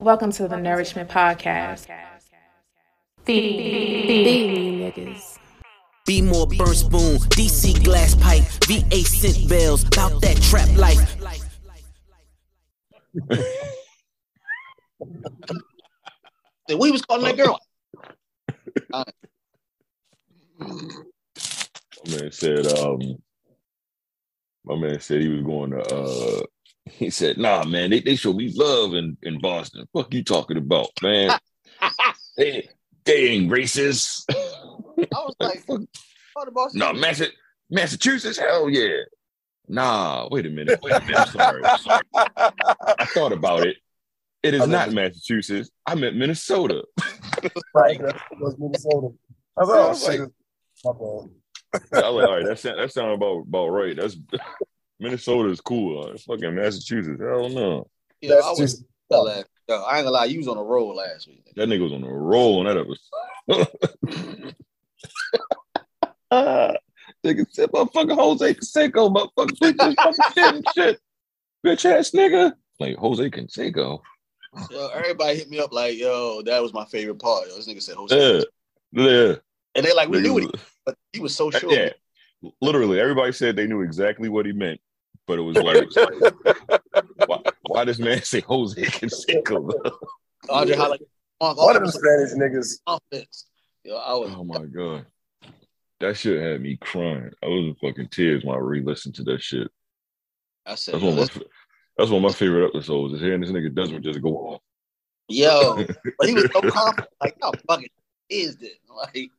Welcome to the Nourishment Podcast. Feed, feed niggas. Be more burn spoon, DC glass pipe, VA scent bells, about that trap life. Then we was calling that girl. My man said, um, my man said he was going to, uh, he said, nah, man, they, they show me love in, in Boston. Fuck you talking about, man? they, they ain't racist. I was like, Fuck. oh, the boss. no, Massa- Massachusetts, hell yeah. Nah, wait a minute. Wait a minute. I'm sorry. I'm sorry. I thought about it. It is I know. not Massachusetts. I meant Minnesota. Right, that was Minnesota. I was like, oh, I oh was like- shit. My bad. I was like, all right, that sound, that sound about about right. That's Minnesota is cool. Uh, fucking Massachusetts, hell no. Yeah, I That's was just last. Yo, I ain't gonna lie, you was on a roll last week. That nigga was on a roll on that episode. uh, nigga said, motherfucking Jose Canseco, motherfucking bitch, fucking shit. Bitch ass nigga. Like Jose Canseco. Yo, everybody hit me up like, yo, that was my favorite part. Yo, this nigga said Jose. Yeah. Yeah. And they like, we knew Nigga it, but he was so sure. Yeah. Literally, everybody said they knew exactly what he meant, but it was like, why, why does man say Jose Canseco? Andre Holland, one of them Spanish niggas. confidence. Yo, I was Oh my god, that shit had me crying. I was in fucking tears when I re-listened to that shit. I said, That's one of my that's one of my favorite episodes. Is hearing this nigga Desmond just go off. yo, but he was so confident. Like, yo, fucking is this? Like,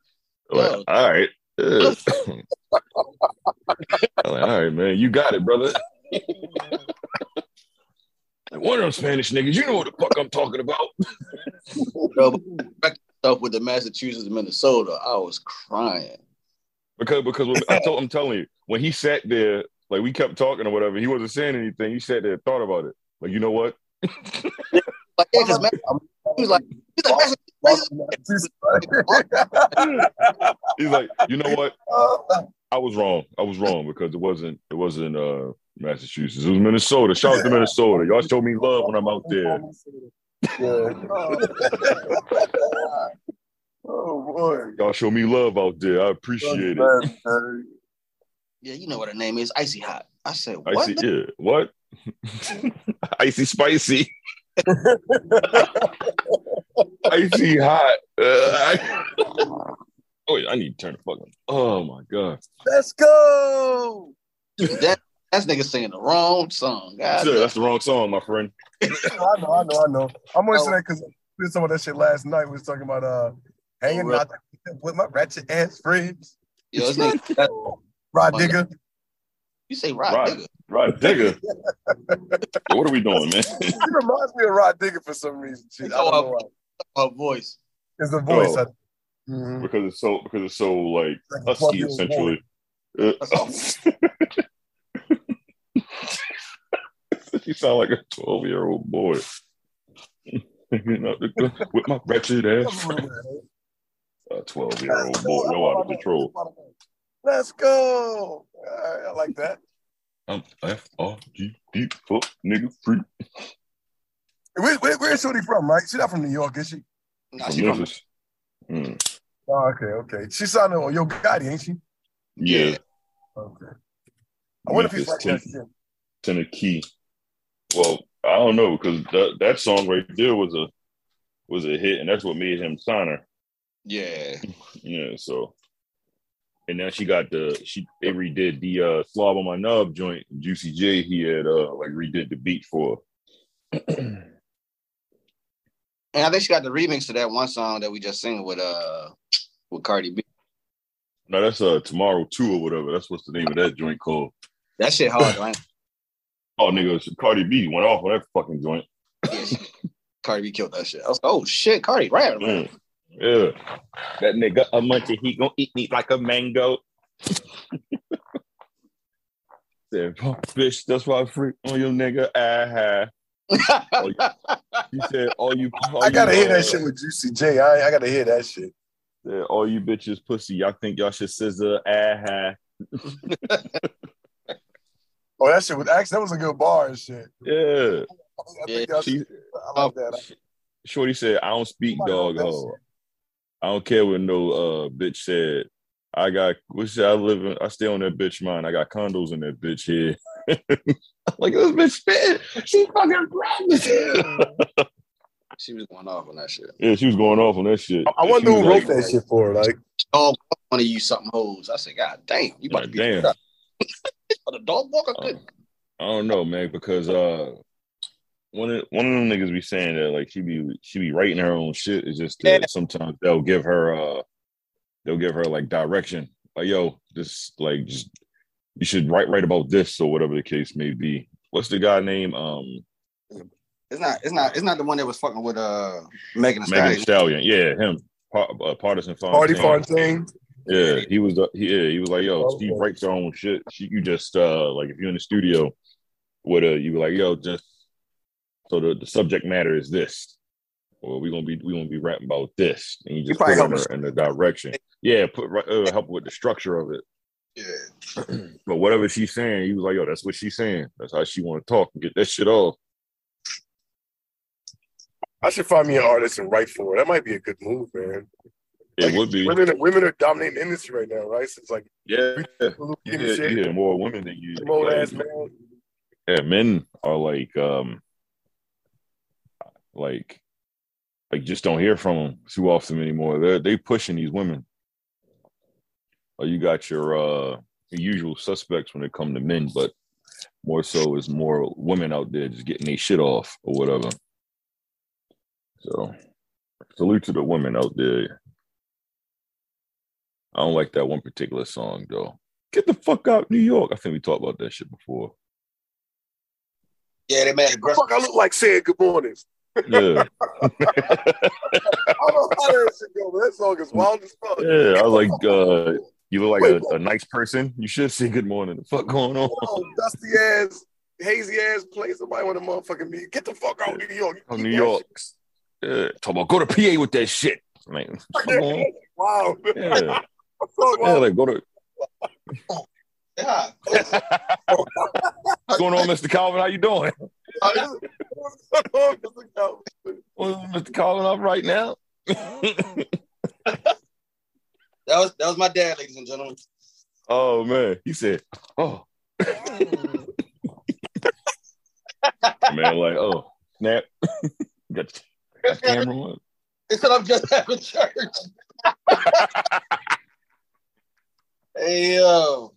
Like, Yo. all right. Yeah. I'm like, all right, man, you got it, brother. Like, one of them Spanish niggas, you know what the fuck I'm talking about. yo, but stuff with the Massachusetts and Minnesota, I was crying. Because because when, I told, I'm telling you, when he sat there, like we kept talking or whatever, he wasn't saying anything. He sat there thought about it. Like, you know what? Like, yeah, because he was like, he's like, Massachusetts. He's like, you know what? I was wrong. I was wrong because it wasn't it wasn't uh Massachusetts. It was Minnesota. Shout out to Minnesota. Y'all show me love when I'm out there. oh boy. Y'all show me love out there. I appreciate it. Yeah, you know what her name is, Icy Hot. I said, what? Icy, yeah. What? Icy spicy. Icy hot. Uh, I... oh, yeah, I need to turn the fucking. Oh my god. Let's go. that that's nigga singing the wrong song. God Sir, damn. that's the wrong song, my friend. I know, I know, I know. I'm only Oh. saying that because we did some of that shit last night. We was talking about uh hanging Oh, out with my ratchet ass friends. Yo, this nigga, that, Rod Digger. you say rock, Right. nigga. Right, digger. what are we doing, man? He reminds me of Rod Digger for some reason. Shit, I don't know why. Her voice. It's the voice. Oh. Mhm. because it's so because it's so like Like husky 12-year-old essentially. Uh, you sound like a twelve year old boy. With my wretched ass. A twelve year old boy, yo out of control. Let's go. Right, I like that. I'm F R G D fuck nigga free. Where, where, where's Shorty from, right? She's not from New York, is she? Nah, From she from Mm, Oh, okay, okay. She signed on Yo Gotti, ain't she? yeah, Okay. I wonder if he's Memphis, like that Ten- shit. Tennessee. Well, I don't know because that that song right there was a was a hit, and that's what made him sign her. Yeah. Yeah, so and now she got the she they redid the uh slob on my nub joint. Juicy J he had uh like redid the beat for. And I think she got the remix to that one song that we just sing with uh with Cardi B. no, that's uh tomorrow two or whatever. That's what's the name of that joint called. That shit hard, right? Oh nigga, Cardi B went off on that fucking joint. Yeah, she- Cardi B killed that shit. I was like, oh shit, Cardi, right? Mm. Yeah. That nigga a munchie, he gonna eat me like a mango. Said, "Oh, bitch, that's why I freak on your nigga. Ah, he said, all you, all I gotta you, hear that uh, shit with Juicy J. I, I gotta hear that shit. All you bitches pussy. Y'all think y'all should scissor. Ah, Oh, that shit was actually that was a good bar and shit. yeah. I Yeah, that's, She, I like that. Shorty said, I don't speak dog ho. I don't care what no uh bitch said. I got what's? I live in I stay on that bitch mind. I got condos in that bitch here. like this bitch spit. She fucking grabbed She was going off on that shit. Yeah, she was going off on that shit. I She wonder was who wrote like, that shit for her. Like, Dog want to use something hoes. I said, God damn, you about Yeah, to be damn. damn. the dog walker Uh. I don't know, man, because uh one of one of them niggas be saying that like she be she be writing her own shit. It's just that Yeah. sometimes they'll give her uh they'll give her like direction. Like, yo, just like just you should write write about this or whatever the case may be. What's the guy name? Um It's not. It's not. It's not the one that was fucking with uh Megan Thee Megan Stallion. Stallion. Yeah, him. Pa- uh, Pardison Party Fontaine. Fontaine. Yeah, he was. Uh, he, yeah, he was like, "Yo, Oh, she writes her own shit. She, you just uh, like if you're in the studio with a, you be like, yo, just so the, the subject matter is this, or we gonna be we gonna be rapping about this, and you You just probably put it in, the, in the direction. Yeah, put right- uh, help with the structure of it. Yeah. But whatever she's saying, he was like, yo, that's what she's saying. That's how she want to talk and get that shit off. I should find me an artist and write for it. That might be a good move, man. It Like, would be, Women, women are dominating the industry right now, right? So it's like yeah. people You give a hear, shit. you more women than you. Some old like, ass man. yeah, men are like um like like just don't hear from them too often anymore. They're they pushing these women. Or you got your uh usual suspects when it come to men, but more so is more women out there just getting their shit off or whatever. So salute to the women out there. I don't like that one particular song though. Get the fuck out, New York. I think we talked about that shit before. Yeah, they made aggressive. Fuck, I look like saying good morning. Yeah. I don't know how that shit go, but that song is wild as fuck. Yeah, I was like, uh, you look like Wait, a, a nice person. You should say good morning. The fuck going on? Dusty ass, hazy ass place. Somebody want to motherfucking me. Get the fuck out of New York. Oh, New that York. Yeah, talk about go to PA with that shit. Like, fuck shit. on. Wow. Yeah, Fuck, yeah, like go to. Yeah. What's going on, Mr. Calvin? How you doing? Well, Mr. Calvin, up right now. That was that was my dad, ladies and gentlemen. oh man, he said, "Oh." man, like, oh, snap. got, the- camera on. They said I'm just having church. hey yo,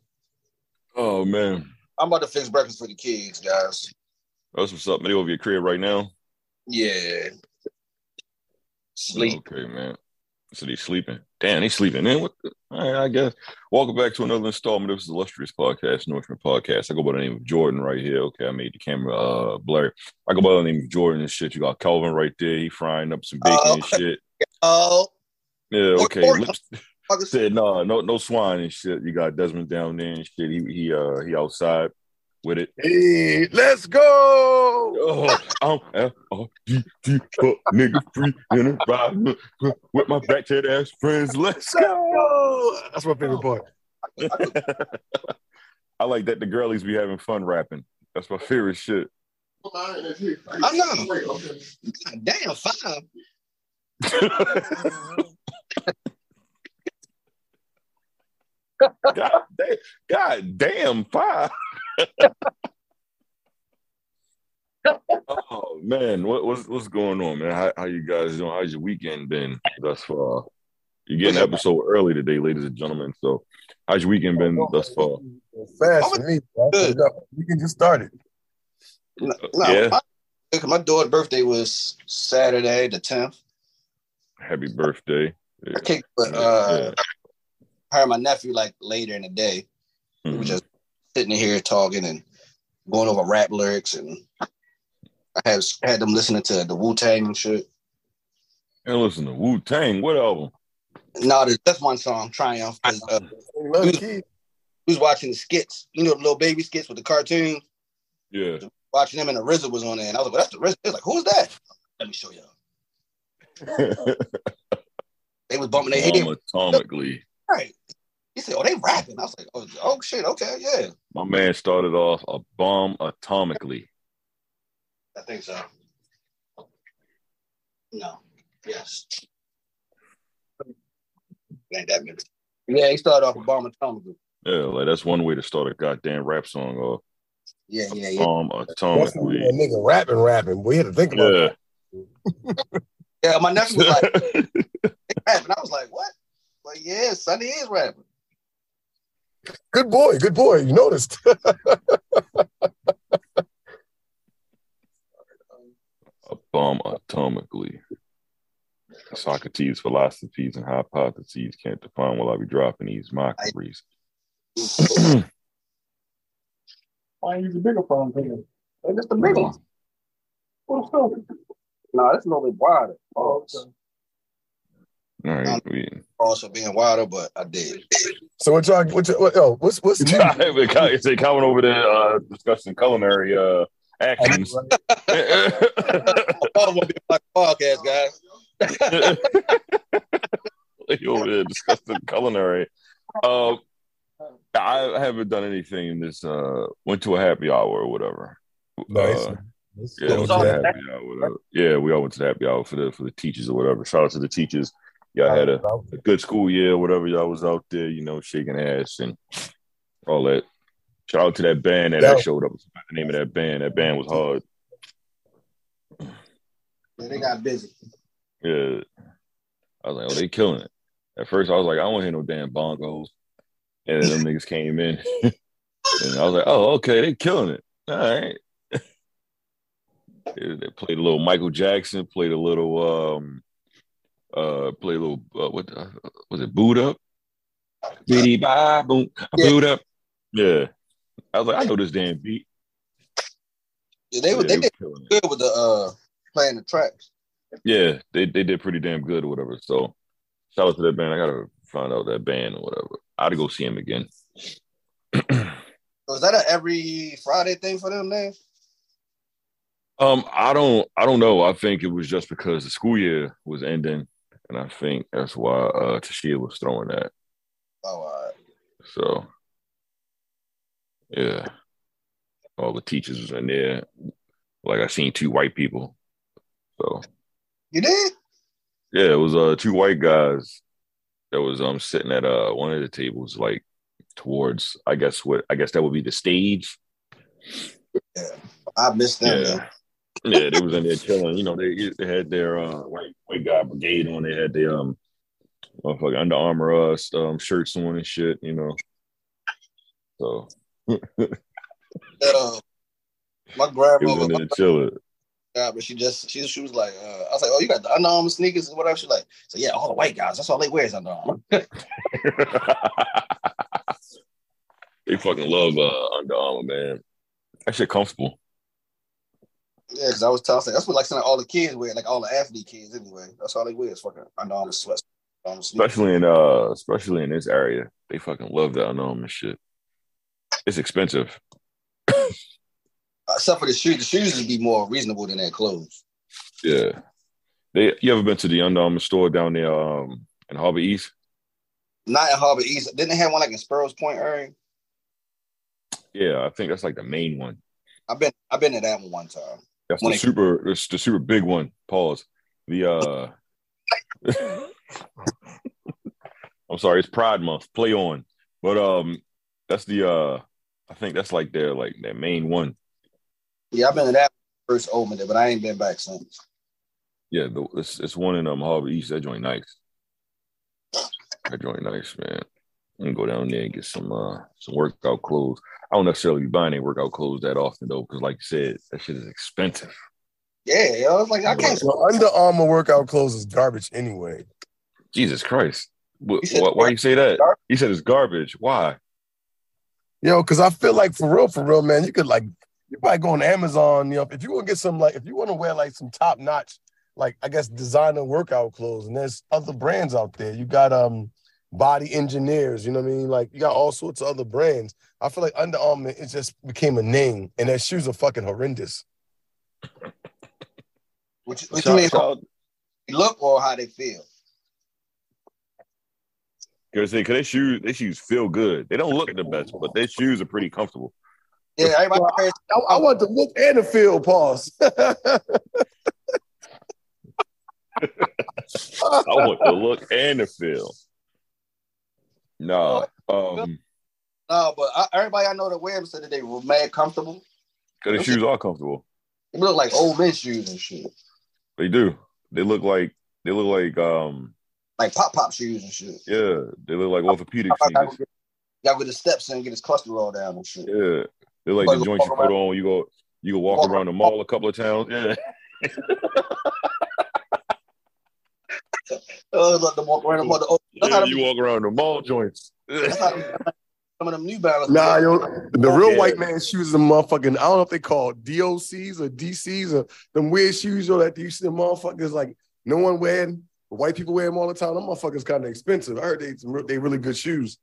Oh man, I'm about to fix breakfast for the kids, guys. that's what's up. They over your crib right now. Yeah. Sleep. Okay, man. So they sleeping. Damn, he's sleeping. Man, what the, all right, I guess. Welcome back to another installment of this illustrious podcast, Nourishment Podcast. I go by the name of Jordan right here. Okay, I made the camera uh blur. I go by the name of Jordan and shit. You got Calvin right there. He frying up some bacon Oh. and shit. Oh, Yeah, okay. Lips fucking said no, no, no swine and shit. You got Desmond down there and shit. He he uh he outside with it. Hey, let's go. Oh, I'm F-O-D-D, fuck nigga free in a ride with my back to ass friends. Let's go. go. That's my favorite part. I like that the girlies be having fun rapping. That's my favorite shit. I know. God damn, five. God damn, God damn fire. Oh man, what, what's what's going on, man? How, how you guys doing? How's your weekend been thus far? You're getting an episode early today, ladies and gentlemen. So, how's your weekend been thus far? Fast for me. We can just start it. No, no, Yeah. my, my daughter's birthday was Saturday the 10th. Happy birthday! I kicked with uh, her and my nephew like later in the day. We were Mhm. just sitting here talking and going over rap lyrics, and I have had them listening to the Wu Tang and shit. And listen to Wu Tang. What album? No, there's just one song, Triumph. 'cause, uh, We love the kids. was watching the skits, you know, the little baby skits with the cartoon. Yeah. Watching them, and the RZA was on there, and I was like, well, "That's the RZA." They was like, "Who's that?" Let me show y'all. They was bumping their head. Bomb atomically. Right. He said, "Oh, they rapping." I was like, "Oh, oh shit, okay, yeah." My man started off a bomb atomically. I think so. No. Yes. Ain't that many. Yeah, he started off a Bomb atomically. Yeah, like that's one way to start a goddamn rap song off. Yeah, yeah, yeah. Bomb That's when atomically. a nigga rapping, rapping. We had to think about Yeah. that. Yeah, my nephew was like, "They rapping. I was like, what? Like, yeah, Sonny is rapping. Good boy, good boy. You noticed. a bomb atomically. Socrates' philosophies and hypotheses can't define while I be dropping these mockeries. Why use a bigger hmm. phone? Thing? Hey, that's the big one. No, that's a little bit wider. Oh, Oh, All right, Also being wider, but I did. So what y'all? What, y'all- what yo? What's what's new? it's a comment over there uh, discussing culinary uh, actions. I won't be on my podcast, guys. They over there discussing culinary. Uh, I haven't done anything in this. Uh, went to a happy hour or whatever. Nice. Uh, Yeah, go it with was a that. happy hour, whatever. Yeah, we all went to the happy hour for the for the teachers or whatever. Shout out to the teachers. Y'all had a, a good school year, whatever. Y'all was out there, you know, shaking ass and all that. Shout out to that band that, Yeah. that showed up. What's the name of that band? That band was hard. Yeah, they got busy. Yeah. I was like, oh, they killing it. At first, I was like, I don't want to hear no damn bongos. And then them niggas came in. and I was like, oh, okay, they killing it. All right. They played a little Michael Jackson, played a little, um, uh, play a little, uh, what the, was it, Boot Up? Biddy bye, boom, Yeah. Boot Up. Yeah. I was like, I know this damn beat. Yeah, they were Yeah, they was did killing it. good with the uh playing the tracks. Yeah, they, they did pretty damn good or whatever. So shout out to that band. I gotta find out that band or whatever. I'd go see him again. Was that a every Friday thing for them then? um, I don't I don't know. I think it was just because the school year was ending, and I think that's why uh Tashia was throwing that. Oh, all right. So yeah. All the teachers was in there. Like I seen two white people. So You did? Yeah, it was uh two white guys that was um sitting at uh one of the tables like towards I guess what I guess that would be the stage. Yeah, I missed them. Yeah. Yeah, they was in there chilling. You know, they, they had their uh white white guy brigade on. They had their um motherfucking Under Armour uh um shirts on and shit, you know. So Uh, my it was in grandmother, there chilling. Yeah, but she just she she was like, uh, I was like, oh, you got the Under Armour sneakers and whatever. She's like, so yeah, all the white guys, that's all they wear is Under Armour. they fucking love uh Under Armour, man. That shit comfortable. Yeah, because I was said, that's what like all the kids wear, like all the athlete kids anyway. That's all they wear is fucking Under Armour sweats. Under Armour sneakers. especially in uh especially in this area they fucking love that unknown shit it's expensive Except for the shoes, the shoes would be more reasonable than their clothes. yeah they you ever been to the Under Armour store down there um in harbor east Not in Harbor East. Didn't they have one like in Sparrows Point area? yeah i think that's like the main one I've been I've been to that one one time. That's When the super it's the super big one pause the uh i'm sorry it's pride month play on but um that's the uh i think that's like their like their main one Yeah, I've been to that first opened it, but I ain't been back since. Yeah, the, it's it's one in um Harbor East. That joint nice. That joint nice, man. I'm gonna go down there and get some uh some workout clothes. I don't necessarily be buying any workout clothes that often though, because like you said, that shit is expensive. Yeah, yo, it's like I can't. Well, Under Armour workout clothes is garbage anyway. Jesus Christ. Wh- You said wh- why you say that? garbage? He said it's garbage. Why? Yo, because I feel like for real, for real, man, you could like you probably go on Amazon, you know, if you want to get some like if you want to wear like some top notch, like I guess designer workout clothes, and there's other brands out there. You got um body engineers, you know what I mean? Like you got all sorts of other brands. I feel like Under Armour it just became a name, and their shoes are fucking horrendous. What you, what you Shout- mean? Look or how they feel? Cause they, cause their shoes, their shoes feel good. They don't look the best, but their shoes are pretty comfortable. Yeah, everybody. wears- I, I want the look and the feel. Pause. I want the look and the feel. No, um, No, but I, everybody I know that wear them said that they were mad comfortable. cause the shoes are comfortable. They look like old men shoes and shit, They do. They look like they look like um like pop pop shoes and shit. yeah, they look like orthopedic got with the steps in, get his cholesterol down and shit. Yeah, they're like the joints you put around- on. You go you go walk Walk around the mall a couple of times. Yeah, Uh, like the walk around the oh, that's yeah you them- walk around the mall joints. that's how some of them New Balance. Nah, yo, the real Yeah. white man shoes are motherfucking. I don't know if they call it DOCs or DCs or them weird shoes yo that you see the motherfuckers like no one wearing. White people wear them all the time. Them motherfuckers kind of expensive. I heard they they really good shoes.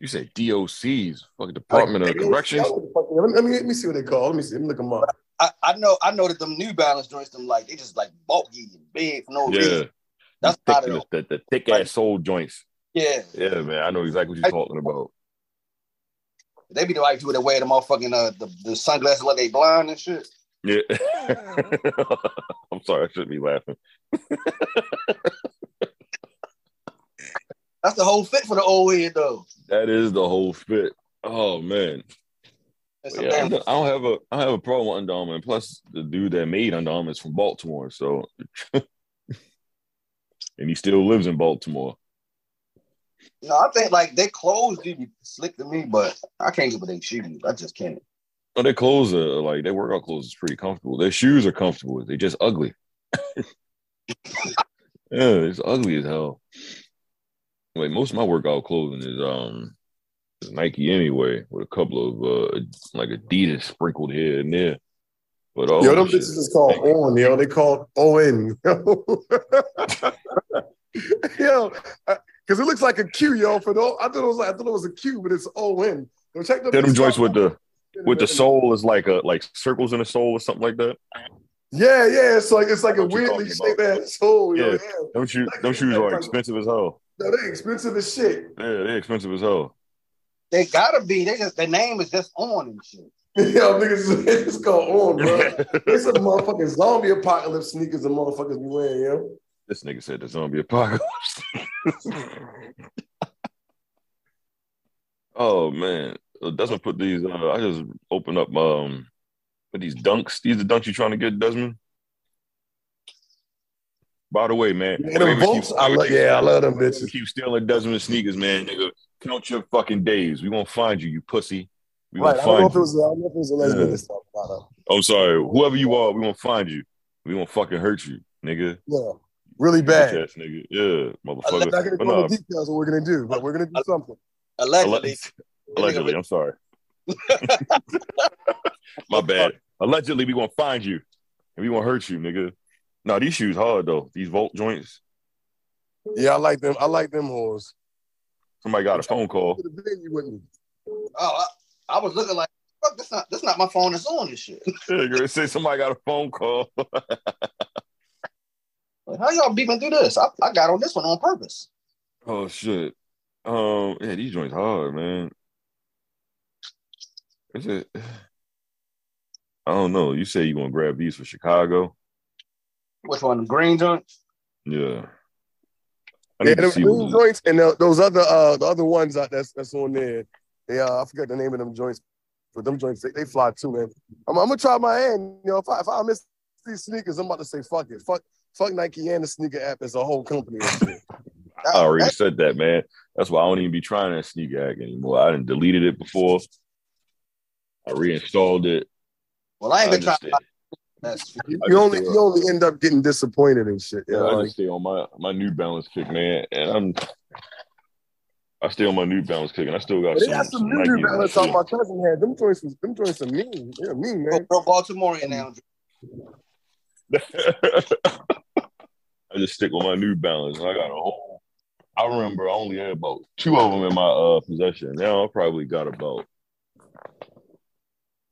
You say DOCs, fucking Department Like, of Corrections. Let me, let me let me see what they call. Let me see. Let me look them up. I, I know I know that them New Balance joints them like they just like bulky and big for no Yeah, reason. That's the, thick, they the, the thick ass sole joints. yeah. Yeah, man, I know exactly what you're talking about. They be the white people that wear the motherfucking uh the, the sunglasses like they blind and shit. Yeah. I'm sorry, I shouldn't be laughing. That's the whole fit for the old head though. That is the whole fit. Oh man. That's But some yeah, I don't I don't have a I don't have a problem with Under Armour. And plus, the dude that made Under Armour is from Baltimore, so and he still lives in Baltimore. No, I think like they clothes do be slick to me, but I can't get with their shoes. I just can't. No, their clothes are like their workout clothes is pretty comfortable. Their shoes are comfortable. They're just ugly. yeah, it's ugly as hell. Like most of my workout clothing is um is Nike anyway, with a couple of uh like Adidas sprinkled here and there. But all Yo, them the shit- bitches is called on. Yo, they called ON. yo, because it looks like a Q. Yo, for the I thought it was like I thought it was a Q, but it's ON. Yo, check them. Get them joints with the with the sole is like a like circles in the sole or something like that. Yeah, yeah. It's like it's like a know weirdly shaped ass soul. Yo, Yeah. yeah. Those shoes, those shoes are expensive as hell. No, they expensive as shit. Yeah, they're expensive as hell. They gotta be. They just their name is just on and shit. Yo, niggas, it's called on, bro. It's a motherfucking zombie apocalypse sneakers the motherfuckers be wearing, yo. this nigga said the zombie apocalypse. oh man, Uh, Desmond put these. Uh, I just opened up um, with these dunks. These are dunks you trying to get, Desmond. By the way, man, Yeah, them whoever keep- I love, yeah, I love them bitches. Keep stealing Desmond sneakers, man. Nigga, count your fucking days. We gonna find you, you pussy. We Right, gonna I don't know find if it you. was, I don't know if it was a lesbian Yeah. this time. I don't know. I'm sorry, whoever you are, we gonna find you. We gonna fucking hurt you, nigga. Yeah, really bad. ass nigga. Yeah, motherfucker. I'm motherfucker. not gonna But go nah, into details what we're gonna do, but we're gonna do something. Allegedly. Allegedly, I'm sorry. My bad. Allegedly, we gonna find you and we gonna hurt you, nigga. No, these shoes hard though. These Volt joints. Yeah, I like them. I like them whores. Somebody got a phone call. To the venue with me. Oh, I, I was looking like fuck. That's not that's not my phone. That's on this shit. Yeah, girl, say somebody got a phone call. Like, how y'all beeping through this? I, I got on this one on purpose. oh shit. Um, yeah, these joints hard, man. Is it? I don't know. You say you gonna grab these for Chicago? Which one? The green joints? Yeah. I Yeah, need to green joints and the, those other uh the other ones that, that's that's on there. Yeah, I forgot the name of them joints, but them joints they, they fly too, man. I'm, I'm gonna try my hand. You know, if I if I miss these sneakers, I'm about to say fuck it, fuck fuck Nike and the sneaker app as a whole company. I already said that, man. That's why I don't even be trying that sneaker app anymore. I didn't deleted it before. I reinstalled it. Well, I ain't I been trying. That's You, I you only stay you only end up getting disappointed and shit. yeah, Yeah, I like, just stay on my my New Balance kick, man. And I'm I stay on my New Balance kick, and I still got but they some, got some some new New Balance on. My cousin had them joints. Was, them joints are mean. They're mean, man. pro Baltimorean now. I just stick with my New Balance. I got a whole. I remember I only had about two of them in my uh, possession. Now I probably got about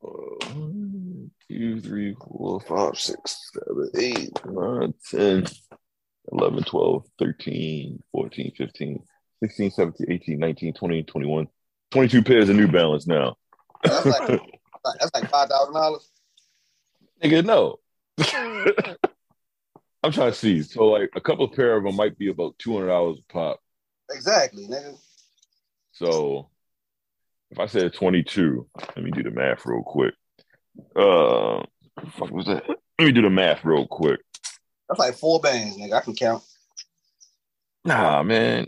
uh, one, two, three, four, five, six, seven, eight, nine, 10, 11, 12, 13, 14, 15, 16, 17, 18, 19, 20, 21, 22 pairs of New Balance now. That's like that's like five thousand dollars. Nigga, no. I'm trying to see. So like a couple of pair of them might be about two hundred dollars a pop. Exactly, nigga. So if I said 22, let me do the math real quick. Uh, fuck was that? Let me do the math real quick. That's like four bands, nigga. I can count. Nah, man.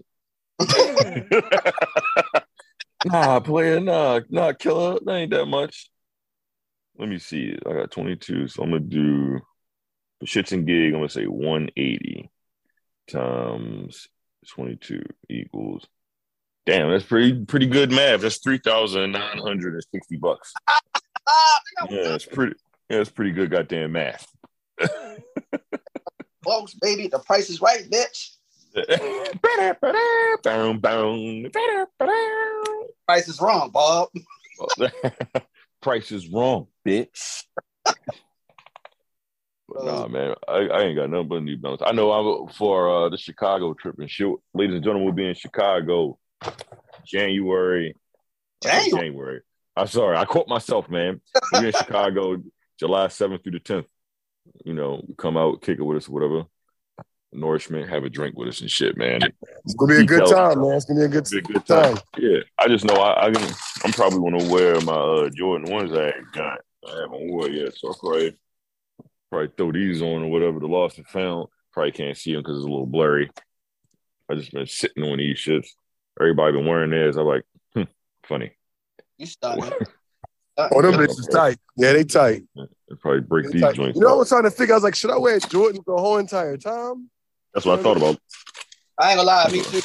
nah, player, nah, nah, killer. That ain't that much. Let me see. I got 22, so I'm gonna do for shits and gig. I'm gonna say 180 times 22 equals. Damn, that's pretty pretty good math. That's three thousand nine hundred and sixty bucks. Ah, Yeah, it's pretty. Yeah, it's pretty good goddamn math. folks, baby, the price is right, bitch. Price is wrong, Bob. Price is wrong, bitch. But nah, man, I, I ain't got nothing but New Balance. I know I'm for uh, the Chicago trip and shit. Ladies and gentlemen, we'll be in Chicago January. I said January? January. I'm sorry, I caught myself, man. We're in Chicago July 7th through the 10th. You know, come out, kick it with us, or whatever. Nourishment, have a drink with us and shit, man. It's gonna be a good time, man. It's gonna be a good, Be a good time. time. Yeah, I just know I, I can. I'm probably gonna wear my uh, Jordan ones I ain't got. I haven't worn yet, so I probably probably throw these on or whatever. The lost and found. Probably can't see them because it's a little blurry. I just been sitting on these shits. Everybody been wearing theirs. I'm like, hmm, funny. You starting. Oh, them bitches tight. Yeah, they tight. They probably break They these tight. joints. You know, I up. was trying to figure. I was like, should I wear Jordan the whole entire time? That's what I thought about. I ain't gonna lie, me too.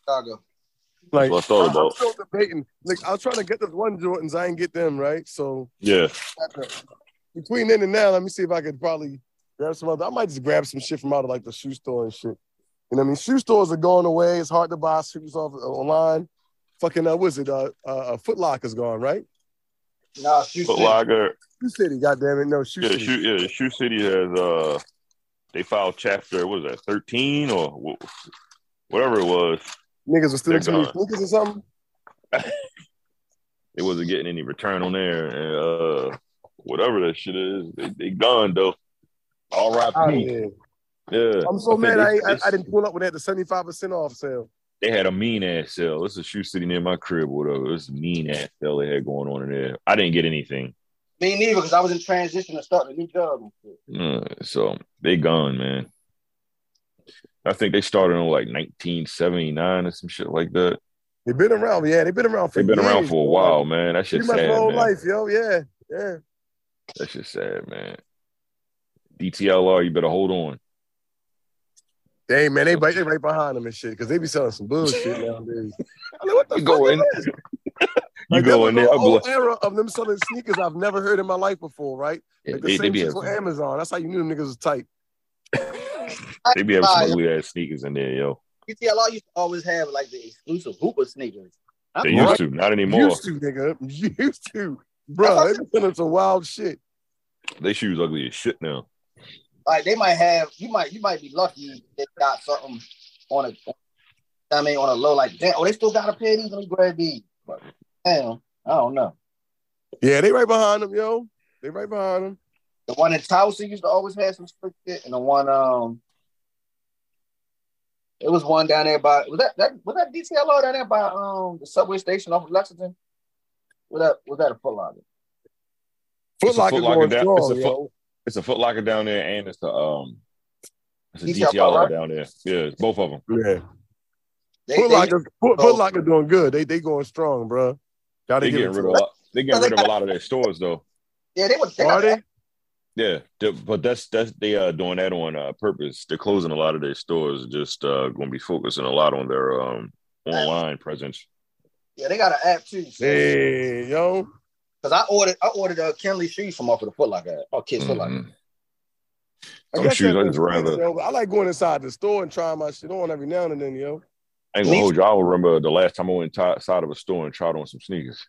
Chicago. Like, what I thought I'm about. still debating. Like, I was trying to get this one Jordans. I ain't get them right. So Yeah, between then and now, let me see if I could probably grab some other. I might just grab some shit from out of like the shoe store and shit. You know what I mean? Shoe stores are going away. It's hard to buy shoes off online. Fucking uh, what's it? Uh, uh, Foot Locker's gone, right? Nah, shoot. Foot Locker. Shoe City, goddamn it, no Shoe Yeah, City. shoe, yeah, Shoe City has uh, they filed chapter. What was that? Thirteen or whatever it was. Niggas was They're stealing too sneakers or something. They wasn't getting any return on there, and uh, whatever that shit is, they, they gone though. Oh, R.I.P. yeah. Yeah, I'm so I mad I, I, I didn't pull up when they had the 75% off sale. They had a mean ass sale. This is a shoe city near my crib, whatever. This mean ass sale they had going on in there. I didn't get anything, Me neither, because I was in transition to start a new job and. Uh, so they gone, man. I think they started on like 1979 or some shit like that. They've been around, yeah. They've been around for They've been around for a bro. while, man. That shit's sad, my whole man. life, yo. Yeah, yeah. That shit's sad, man. DTLR, you better hold on. Hey man, they right, they right behind them and shit because they be selling some bullshit nowadays. I'm like, what the You fuck go is in, this? you Like, go there in there. a I'm whole era of them selling sneakers I've never heard in my life before, right? yeah, Like the they, they same be shit having, on Amazon. That's how you knew them niggas was tight. they be having Fire. some ugly ass sneakers in there, yo. DTLR used to always have like the exclusive Hooper sneakers. They I'm used right. to, not anymore. Used to, nigga. Used to. Bro, they be selling some wild shit. They shoes ugly as shit now. Like they might have, you might, you might be lucky they got something on a, I mean, on a low like that. Oh, they still got a pair of these. Let me grab these. But, damn, I don't know. Yeah, they right behind them, yo. They right behind them. The one in Towson used to always have some slick shit, and the one um, it was one down there by was that that was that DTLR down there by um the subway station off of Lexington. Was that was that a Foot Locker? Foot It's a Locker going down- strong, it's a yo. It's a Foot Locker down there, and it's a um, it's a DTLR, DTLR right? down there. Yeah, it's both of them. Yeah. They, Foot Locker, Foot. Foot Locker doing good. They they going strong, bro. Gotta They give getting rid of a them. lot. They getting rid of a lot of their stores though. yeah, they were. They Are they? Yeah, they- but that's that's they are doing that on uh, purpose. They're closing a lot of their stores. Just uh, going to be focusing a lot on their um online presence. Yeah, they got an app too. Because Hey, yo. Because I ordered, I ordered uh, Kenley shoes from off of the Foot Locker. app. Oh, Kids Foot Locker. Mhm. I guess shoes, I makes just rather- yo, I like going inside the store and trying my shit on every now and then, yo. I ain't gonna hold you. I don't remember the last time I went inside of a store and tried on some sneakers.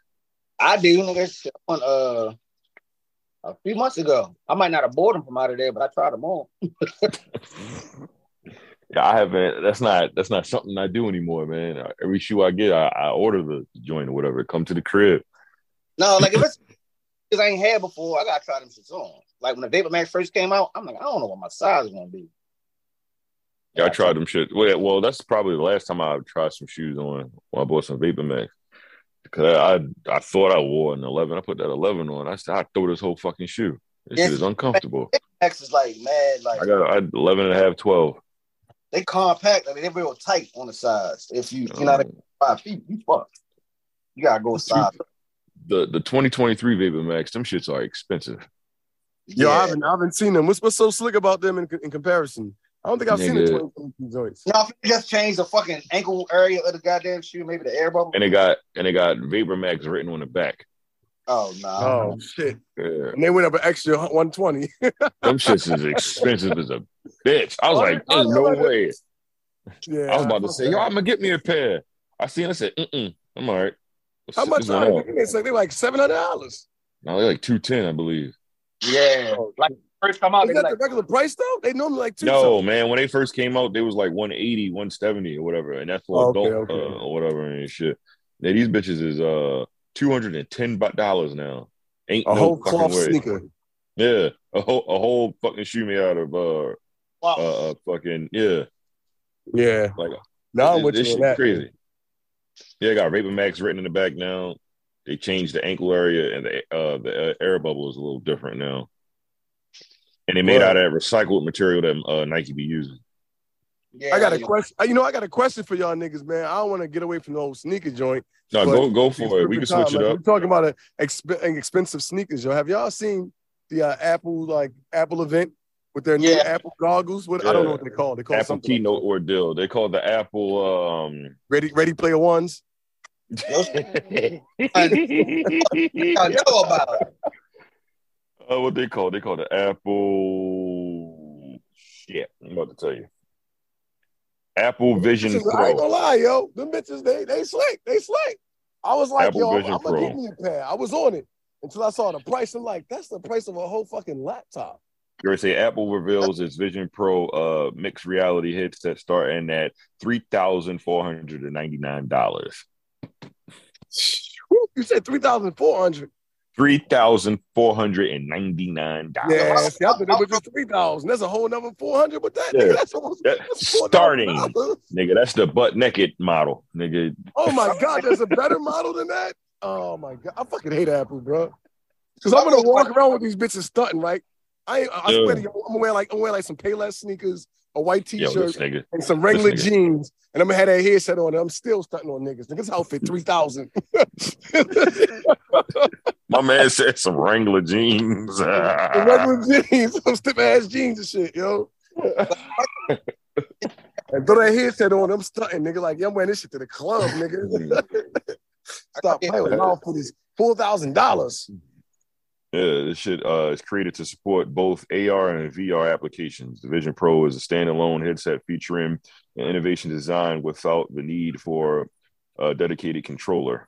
I do, nigga. On, uh, a few months ago. I might not have bought them from out of there, but I tried them on. Yeah, I haven't. That's not that's not something I do anymore, man. Uh, Every shoe I get, I, I order the joint or whatever. Come to the crib. No, like if it's because I ain't had before, I gotta try them shits on. Like when the Vapor Max first came out, I'm like, I don't know what my size is gonna be. Yeah, I tried them shit. Well, well, that's probably the last time I tried some shoes on when I bought some Vapor Max. Because I, I I thought I wore an 11. I put that 11 on. I said, I throw this whole fucking shoe. This Yeah. shit is uncomfortable. X is like mad, like I got I had 11 and a half, 12. they compact. I mean, they're real tight on the sides. If you you know Um, five feet, you fucked. You gotta go size. the the 2023 Vapor Max, them shits are expensive. Yo, I Yeah. haven't, I haven't seen them. What's, what's so slick about them in, in comparison? I don't think I've seen the Nigga. 2022 joints. No, I they just changed the fucking ankle area of the goddamn shoe, maybe the air bubble. And they got and they got Vapor Max written on the back. Oh no. Oh shit! Yeah. And they went up an extra 120. Them shits is expensive as a bitch. I was like, there's no way. yeah, I was about to say, yo, I'm gonna get me a pair. I seen. I said, mm I'm all right. Let's How much are they? It's like they're like seven hundred dollars. No, they're like two ten, I believe. Yeah. Like first come out, Is they that like the regular price though? They normally like two. No, something. man. When they first came out, they was like 180, 170 or whatever, and that's for Oh, okay, adult okay. Uh, or whatever and shit. Now, these bitches is uh two hundred and ten dollars now. Ain't a no whole fucking cloth way. sneaker. Yeah, a whole a whole fucking shoe made out of uh wow. uh, uh fucking yeah Yeah. like Now I'm this, this you on shit that. crazy. Yeah, I got Vapor Max written in the back now. They changed the ankle area and the uh the uh, air bubble is a little different now. And they made Right. out of that recycled material that uh, Nike be using. yeah, I got a question. You know, I got a question for y'all niggas, man. I don't want to get away from the whole sneaker joint. No, go go for it. We can perfect switch time. it Like, up. We're talking about a exp- an expensive sneakers, yo. Have y'all seen the uh, Apple like Apple event with their new Apple goggles? What I don't know what they call. They call Apple something like keynote ordeal. They call the Apple um Ready Ready Player Ones. I know about it. Uh, what they call? They call the Apple shit. I'm about to tell you. Apple Vision Bitches, I ain't Pro. gonna lie, yo. Them bitches, they they slick. They slick. I was like, Apple yo, I'm, I'm gonna Pro. get me a pair. I was on it until I saw the price. I'm like, that's the price of a whole fucking laptop. You say Apple reveals its Vision Pro uh mixed reality headset starting at three thousand four hundred and ninety nine dollars. You said three thousand four hundred. Three thousand four hundred and ninety nine dollars. Yeah, see, I thought it was just three thousand. That's a whole number four hundred. But that, Yeah. nigga, that's almost That- that's $4,000. starting. Nigga, that's the butt naked model. Nigga, Oh my god, there's a better model than that. Oh my god, I fucking hate Apple, bro. Because I'm gonna walk around with these bitches stunting, right? I ain't, I swear to you, I'm gonna wear like I'm gonna wear like some Payless sneakers, a white t-shirt, this nigga. and some regular jeans, and I'm gonna have that headset on. And I'm still stunting on niggas. Niggas outfit three thousand. My man said some Wrangler jeans. Wrangler jeans, some stiff ass jeans and shit, yo. and throw that headset on, I'm stunting, nigga. Like, yeah, I'm wearing this shit to the club, nigga. Stop playing with my outfit is four thousand dollars. Yeah, this shit uh, is created to support both AR and VR applications. The Vision Pro is a standalone headset featuring an innovation design without the need for a dedicated controller.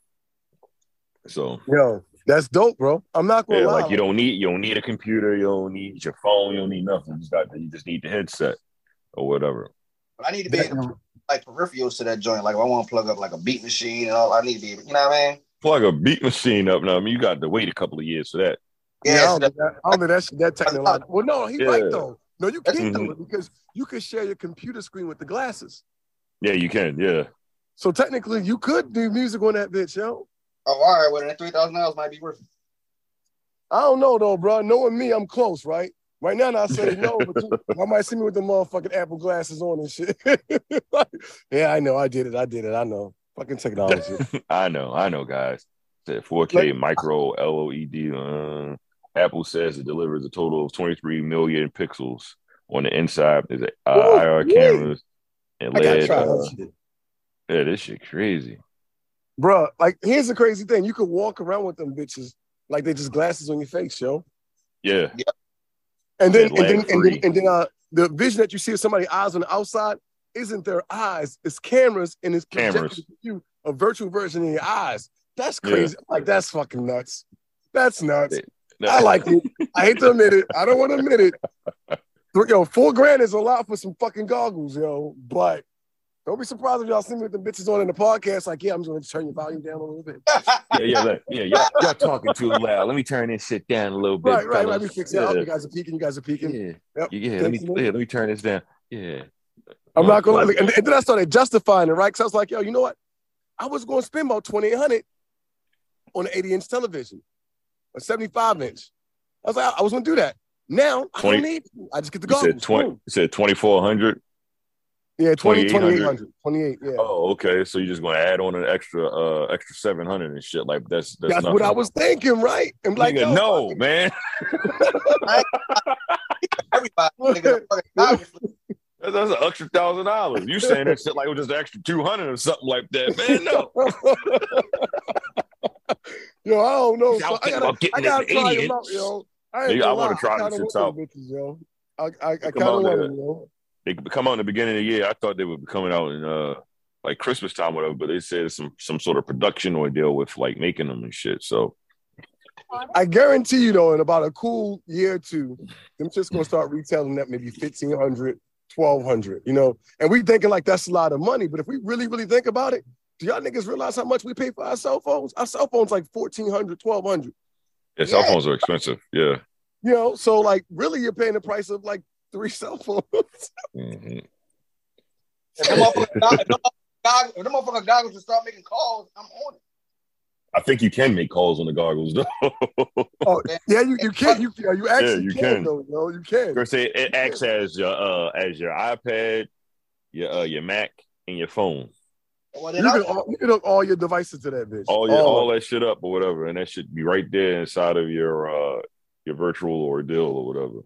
So Yo, that's dope, bro. I'm not gonna yeah, lie. like you don't need you don't need a computer, you don't need your phone, you don't need nothing. You just got you just need the headset or whatever. But I need to be able to like peripherals to that joint. Like if I want to plug up like a beat machine and all, I need to be, you know what I mean? Plug a beat machine up now. I mean, you got to wait a couple of years for that. Yeah, I Yeah, don't, think that, I don't think that shit that technological. Well, no, he's Yeah. right though. No, you can't Mhm. do it because you can share your computer screen with the glasses. Yeah, you can. Yeah. So technically, you could do music on that bitch, yo. Oh, all right. Well, then three thousand dollars might be worth it. I don't know though, bro. Knowing me, I'm close, right? Right now, I say no, but you, I might see me with the motherfucking Apple glasses on and shit. yeah, I know. I did it. I did it. I know. Fucking technology. I know, I know, guys. Said 4K micro OLED. Uh, Apple says it delivers a total of 23 million pixels on the inside. There's uh, Ooh, IR wee. cameras and I gotta LED. try Uh, that shit. yeah, this shit crazy. Bro, like here's the crazy thing. You could walk around with them bitches like they just glasses on your face, yo. Yeah, And then, Yeah, and then, and then, and then, uh, the vision that you see of somebody's eyes on the outside isn't their eyes. It's cameras and it's Cameras. you a virtual version in your eyes. That's Yeah. crazy. Like that's fucking nuts. That's nuts. Yeah. I like it. I hate to admit it. I don't want to admit it. Yo, four grand is a lot for some fucking goggles, yo. But don't be surprised if y'all see me with the bitches on in the podcast. Like, yeah, I'm just going to turn your volume down a little bit. yeah, yeah, look, yeah. Y'all, y'all talking too loud. Let me turn this shit down a little bit. Right, right. Let me fix it up. Yeah. Oh, you guys are peaking. You guys are peeking. Yeah, Yep. yeah. Let me, yeah, let me turn this down. Yeah, I'm not gonna lie. And, and then I started justifying it, right? Because I was like, yo, you know what? I was gonna spend about 2800 on an 80 inch television, a 75 inch. I was like, I was gonna do that. Now I don't need to. I just get the You goggles. said twenty. You said twenty four hundred. Yeah, 20, 2800. 2800. 28, yeah. Oh, okay. So you're just going to add on an extra, uh, extra seven hundred and shit. Like that's that's, That's what I was thinking, right? I'm like, Nigga, no, fuck man. Everybody nigga, the. That's, that's an extra thousand dollars. You saying that shit like it was just an extra two hundred or something like that, man? No. yo, I don't know. I So I gotta, I gotta try 80 them out, yo. I, Nigga, I wanna try kinda them want shits out. them Bitches, yo. I, I, I Come kind of out want there. them, yo. They could come out in the beginning of the year. I thought they would be coming out in uh like Christmas time, or whatever. But they said some some sort of production ordeal with like making them and shit. So I guarantee you, though, in about a cool year or two, them just gonna start retailing that maybe 1500 1200 you know? And we thinking like that's a lot of money, but if we really, really think about it, do y'all niggas realize how much we pay for our cell phones? Our cell phones like 1400 1200 yeah, cell Yeah. phones are expensive. Yeah. you know? So, like, really, you're paying the price of like three cell phones. Mhm. If them motherfucking gog- if them motherfucking gog- if them motherfucking goggles to start making calls, I'm on it. I think you can make calls on the goggles though. oh, yeah, you, you can. You, yeah, you actually you can, can. though, yo. You can. Or say it acts as your uh as your iPad, your uh your Mac, and your phone. Well, You can, all, you can hook all your devices to that bitch. All your All all that shit up or whatever, and that should be right there inside of your uh your virtual ordeal or whatever.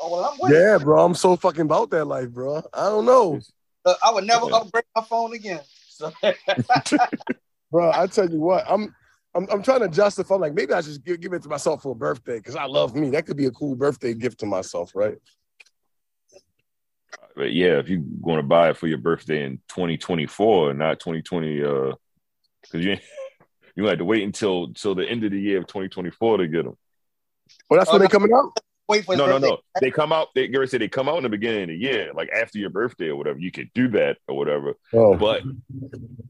Oh, well, I'm with it. Yeah, bro. I'm so fucking about that life, bro. I don't know. Uh, I would never Yeah. upgrade my phone again. So Bro, I tell you what, I'm I'm, I'm trying to justify. I'm like, maybe I should give, give it to myself for a birthday because I love me. That could be a cool birthday gift to myself, right? But yeah, if you're going to buy it for your birthday in 2024 and not 2020, uh, because you you had to wait until until the end of the year of 2024 to get them. Well, that's when they coming out. Wait for his No, no, birthday. no. They come out. They Gary said they come out in the beginning of the year, like after your birthday or whatever. You could do that or whatever, Oh, but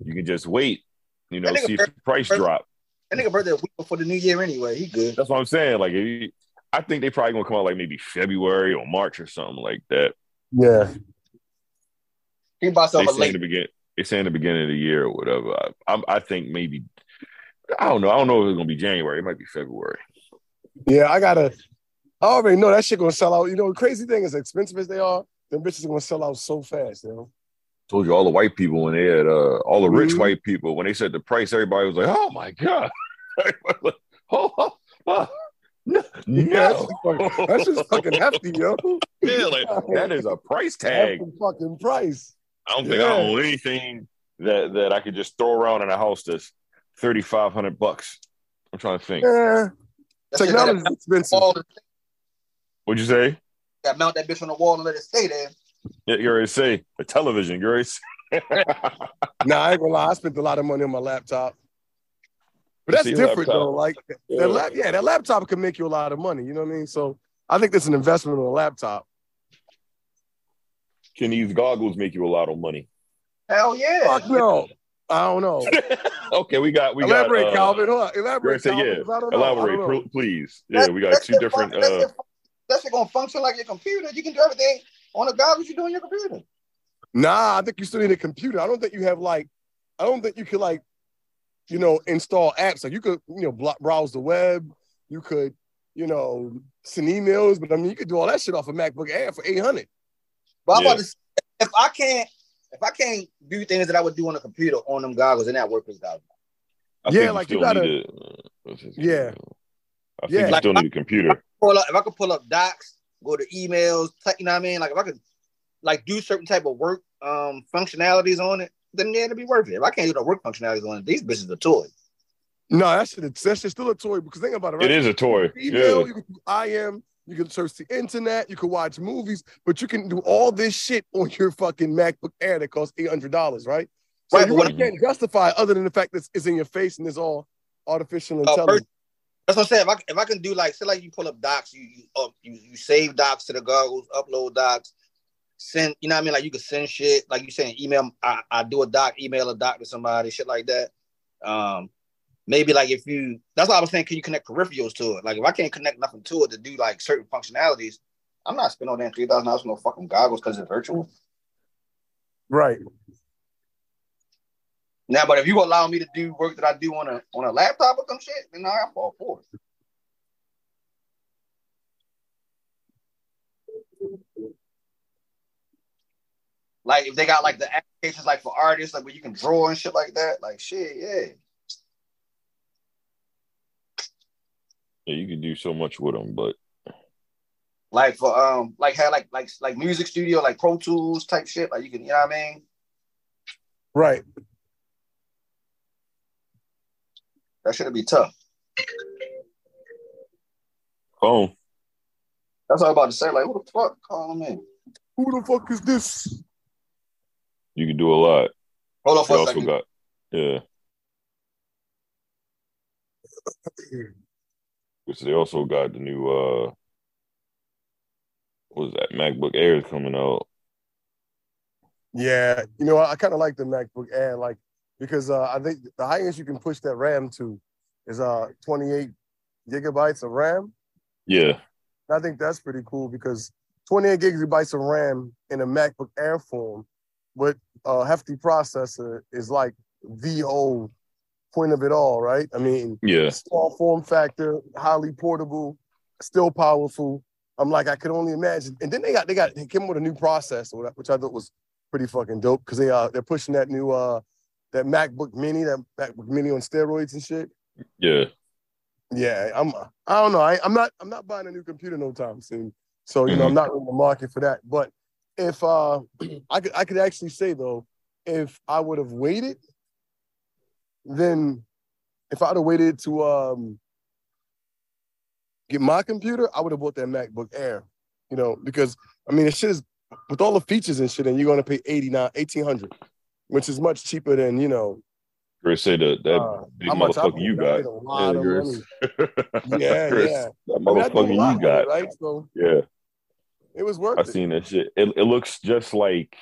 you can just wait. You know, That nigga see if the price birth- drop. That nigga birthday a week before the new year anyway. He good. That's what I'm saying. Like, if you, I think they probably gonna come out like maybe February or March or something like that. yeah. He bought They himself say in the late. begin. They say in the beginning of the year or whatever. I, I'm, I think maybe. I don't know. I don't know if it's gonna be January. It might be February. Yeah, I gotta. I already know that shit gonna sell out. You know, the crazy thing is, expensive as they are, them bitches are gonna sell out so fast. You know. Told you all the white people when they had uh, all the rich Mhm. white people when they said the price, everybody was like, "Oh my god!" Like, oh, oh, oh, no, Yeah, that's no. just fucking, that's just fucking hefty, yo. yeah, like that is a price tag. Hefty fucking price. I don't think Yeah. I own anything that that I could just throw around in a house that's thirty five hundred bucks. I'm trying to think. Yeah, That technology's gotta expensive. Wall- What'd you say? gotta mount that bitch on the wall and let it stay there. Yeah, you already say a television, you already say. Nah, I ain't gonna lie. I spent a lot of money on my laptop. But that's different laptop. though. Like Yeah. that lap, yeah, that laptop can make you a lot of money. You know what I mean? So I think that's an investment on a laptop. Can these goggles make you a lot of money? Hell yeah. Fuck no. I don't know. okay, we got we elaborate, got uh, Calvin. Hold on. Elaborate, say, Calvin. yeah. 'cause I don't know. I Elaborate, don't know. please. Yeah, That- we got two different. fun- uh shit fun- That shit gonna function like your computer. You can do everything on the goggles you do on your computer. Nah, I think you still need a computer. I don't think you have like, I don't think you could like, you know, install apps. Like you could, you know, blo- browse the web. You could, you know, send emails. But I mean, you could do all that shit off a MacBook Air for eight hundred. But I'm Yeah. about to say, if I can't if I can't do things that I would do on a computer on them goggles, then that work is goggles. I Yeah, like you gotta- need a- uh, what's Yeah. I think Yeah. you Like, still need a computer. Pull up if I could pull up docs, go to emails, you know what I mean? Like if I could like do certain type of work um functionalities on it, then yeah, it'd be worth it. If I can't do the work functionalities on it, these bitches are toys. No, that shit, that shit's still a toy. Because think about it, right? It is a toy. Email, Yeah. you can do IM, you can search the internet, you can watch movies, but you can do all this shit on your fucking MacBook Air that costs eight hundred dollars, right? So Right, you but really can't justify other than the fact that it's in your face and it's all artificial Uh, intelligence. That's what I'm saying. If I, if I can do like say like you pull up docs, you you up you, you save docs to the goggles, upload docs, send you know what I mean? Like you can send shit, like you saying email I, I do a doc, email a doc to somebody, shit like that. Um maybe like if you that's why I was saying can you connect peripherals to it? Like if I can't connect nothing to it to do like certain functionalities, I'm not spending all that three thousand dollars on no fucking goggles because it's virtual. Right. Now, but if you allow me to do work that I do on a on a laptop or some shit, then I'm all for it. Like if they got like the applications like for artists, like where you can draw and shit like that, like shit, yeah. Yeah, you can do so much with them, but Like for um, like have like like like music studio, like Pro Tools type shit. Like you can, you know what I mean? Right. That should be tough. phone. That's what I was about to say. Like, what the fuck? Calling me. Who the fuck is this? You can do a lot. Hold on They for a also second. got yeah. Which they also got the new uh what was that MacBook Air coming out. Yeah, you know, I, I kind of like the MacBook Air, like because uh, I think the highest you can push that RAM to is uh 28 gigabytes of RAM. Yeah, I think that's pretty cool because 28 gigabytes of RAM in a MacBook Air form with a hefty processor is like the old point of it all, right? I mean, yeah, small form factor, highly portable, still powerful. I'm like, I could only imagine. And then they got they got they came with a new processor, which I thought was pretty fucking dope because they uh they're pushing that new uh that MacBook Mini, that MacBook Mini on steroids and shit. yeah. Yeah, I'm. I don't know. I, I'm not. I'm not buying a new computer no time soon. So you know, I'm not in the market for that. But if uh, I could, I could actually say though, if I would have waited, then if I'd have waited to um get my computer, I would have bought that MacBook Air. You know, because I mean, it shit is with all the features and shit, and you're gonna pay 89, 1800, which is much cheaper than you know. Chris say that that uh, big how much I motherfucker you got. Yeah, of Chris. money. Yeah, Chris, yeah. That I mean, I motherfucker lot you got. it, right? So Yeah, it was worth I it. seen that shit. It it looks just like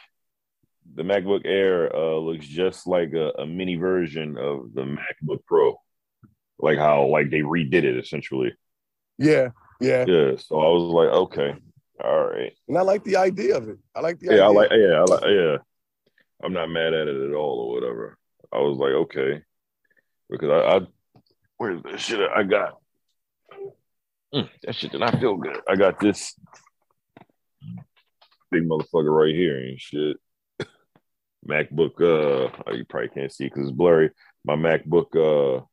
the MacBook Air uh looks just like a, a mini version of the MacBook Pro. Like how like they redid it essentially. Yeah, yeah, Yeah. So I was like, okay, all right. and I like the idea of it. I like the Yeah, idea. I like yeah, I like yeah. I'm not mad at it at all or whatever. I was like, okay. Because I, I where's the shit I got? Mm, that shit did not feel good. I got this big motherfucker right here and shit. MacBook uh oh, you probably can't see because it's blurry. My MacBook uh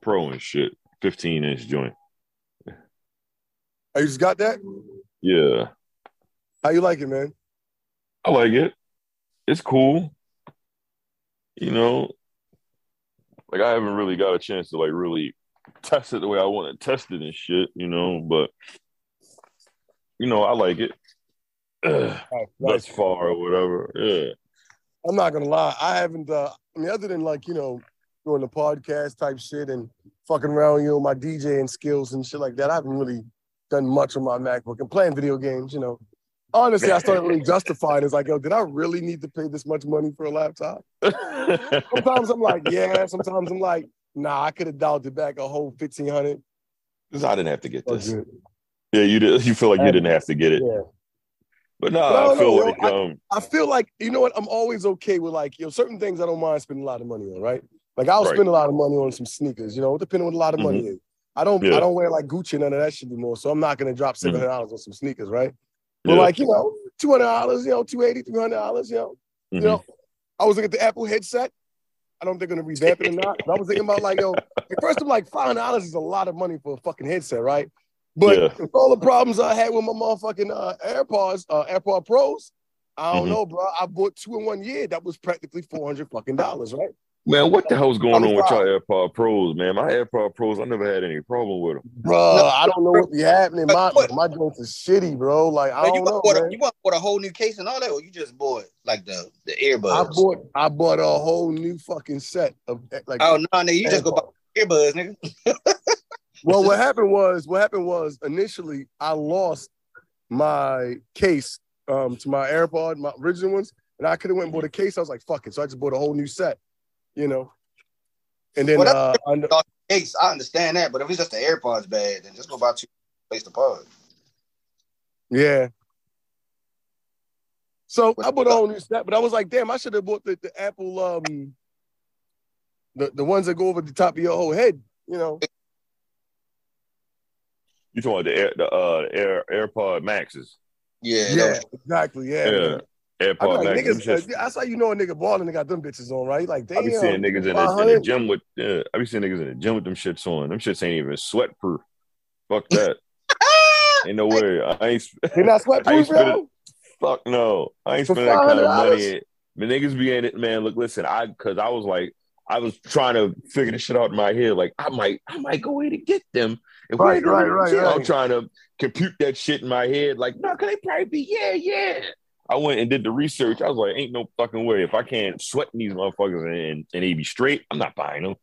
Pro and shit. 15 inch joint. Oh, you just got that? Yeah. How you like it, man? I like it. It's cool. You know, like I haven't really got a chance to like really test it the way I want to test it and shit, you know, but you know, I like it. Ugh, Thus far or whatever. Yeah. I'm not gonna lie. I haven't. Uh, I mean, other than like you know doing the podcast type shit and fucking around, you know, my DJing skills and shit like that. I haven't really done much on my MacBook and playing video games. You know, honestly, I started really justifying. It's like, yo, did I really need to pay this much money for a laptop? Sometimes I'm like, yeah. Sometimes I'm like, nah, I could have dialed it back a whole fifteen hundred. Because I didn't have to get this. good. Yeah, you did. You feel like you didn't have to get it, Yeah. but no, No, I feel no, like I- um, I feel like you know what I'm always okay with like you know certain things I don't mind spending a lot of money on, right? Like I'll Right. spend a lot of money on some sneakers, you know, depending on what a lot of money is. I don't Yeah. I don't wear like Gucci and none of that shit anymore, so I'm not gonna drop seven hundred dollars on some sneakers, right? But yeah. like you know, two hundred dollars, you know, two eighty, three hundred dollars, you know, Mhm. you know. I was looking at the Apple headset. I don't think they're gonna revamp it or not. But I was thinking about like yo, at first I'm like five hundred dollars is a lot of money for a fucking headset, right? But Yeah. with all the problems I had with my motherfucking uh, AirPods, uh, AirPod Pros, I don't Mhm. know, bro. I bought two in one year. That was practically four hundred fucking dollars, right? Man, what the hell's going on with Twenty-five. your AirPod Pros, man? My AirPod Pros, I never had any problem with them. Bro, I don't know what be happening. My my joints is shitty, bro. Like I But you don't know, want, bought a, you bought a whole new case and all that, or you just bought like the the earbuds? I bought I bought a whole new fucking set of eh, like. oh no, nigga, you just go buy earbuds, nigga. Well, what happened was what happened was initially I lost my case um to my AirPod, my original ones, and I could have went and bought a case. I was like, fuck it. So I just bought a whole new set, you know. And then Well, uh under, Case, I understand that, but if it's just the AirPods bad, then just go buy two place the pod. yeah. So I bought a whole new set, but I was like, damn, I should have bought the, the Apple um the, the ones that go over the top of your whole head, you know. You talking about the air the uh air AirPod Maxes? Yeah, Yeah, was- exactly. Yeah. Yeah, man. AirPod like, them niggas, shits- uh, that's how you know a nigga balling and got them bitches on, right? Like, damn. I be seeing niggas in the, in the gym with yeah, I be seeing niggas in the gym with them shits on. Them shits ain't even sweat proof. Fuck that. ain't no way. I ain't You're not sweat proof, to- yo? fuck no. I ain't spending that kind of money. The niggas be in it, man. Look, listen, I cause I was like, I was trying to figure this shit out in my head. Like, I might, I might go in and get them. If Right, ain't right, right, I'm trying to compute that shit in my head. Like, no, can they probably be? Yeah, yeah. I went and did the research. I was like, ain't no fucking way. If I can't sweat in these motherfuckers and, and they be straight, I'm not buying them.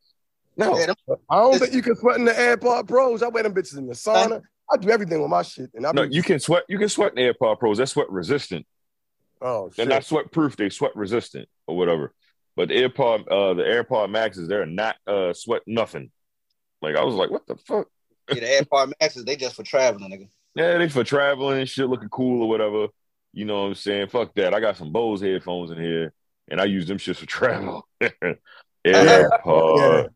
No. yeah, them- I don't think you can sweat in the AirPod Pros. I wear them bitches in the sauna. I do everything with my shit. And I No, be, you can sweat. You can sweat in the AirPod Pros. That's sweat resistant. oh They're shit. not sweat proof. They sweat resistant or whatever. But the AirPod, uh, the AirPod Maxes, they're not uh sweat nothing. Like I was like, what the fuck? yeah, the AirPod Maxes, they just for traveling, nigga. Yeah, they for traveling and shit, looking cool or whatever. You know what I'm saying? Fuck that. I got some Bose headphones in here, and I use them shits for travel. AirPod Yeah.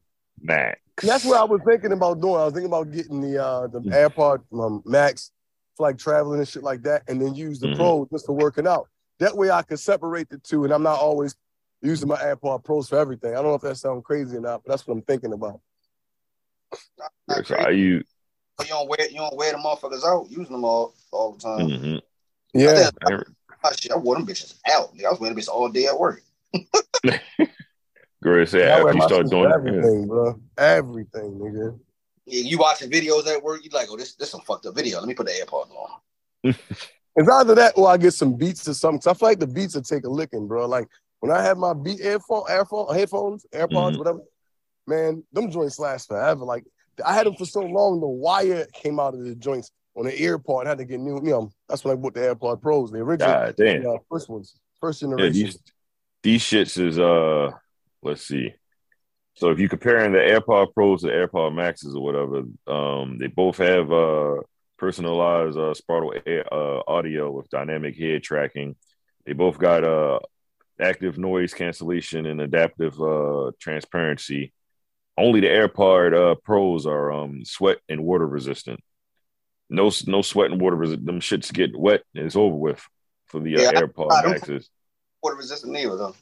Max. That's what I was thinking about doing. I was thinking about getting the uh the Mm. AirPod um, Max for like traveling and shit like that, and then use the Mhm. Pro just for working out. That way I could separate the two, and I'm not always using my AirPod Pros for everything. I don't know if that sounds crazy or not, but that's what I'm thinking about. Not Yeah, so crazy. I use. you don't wear you don't wear them motherfuckers out, using them all all the time. mhm. Yeah, I never- Ah, shit, I wore them bitches out. Nigga. I was wearing them bitches all day at work. Great say I after you start doing for it. everything, bro. Everything, nigga. Yeah, you watching videos at work, you like, oh, this this some fucked up video. Let me put the AirPods on. It's either that or I get some beats or something. 'Cause I feel like the beats will take a licking, bro. Like when I have my beat earphone, earphone, headphones, AirPods, Mhm. whatever, man, them joints last forever. Like I had them for so long, the wire came out of the joints on the ear part. I had to get new, you know, that's when I bought the AirPod Pros, the original God damn. first ones, first Yeah, generation. these these shits is uh let's see. So if you're comparing the AirPod Pros to AirPod Maxes or whatever, um, they both have uh personalized uh Sparkle air, uh, audio with dynamic head tracking. They both got uh active noise cancellation and adaptive uh transparency. Only the AirPod uh, Pros are um sweat and water resistant. No no sweat and water resistant. Them shits get wet and it's over with for the uh, Yeah, I- AirPod I Maxes. Water resistant neither though.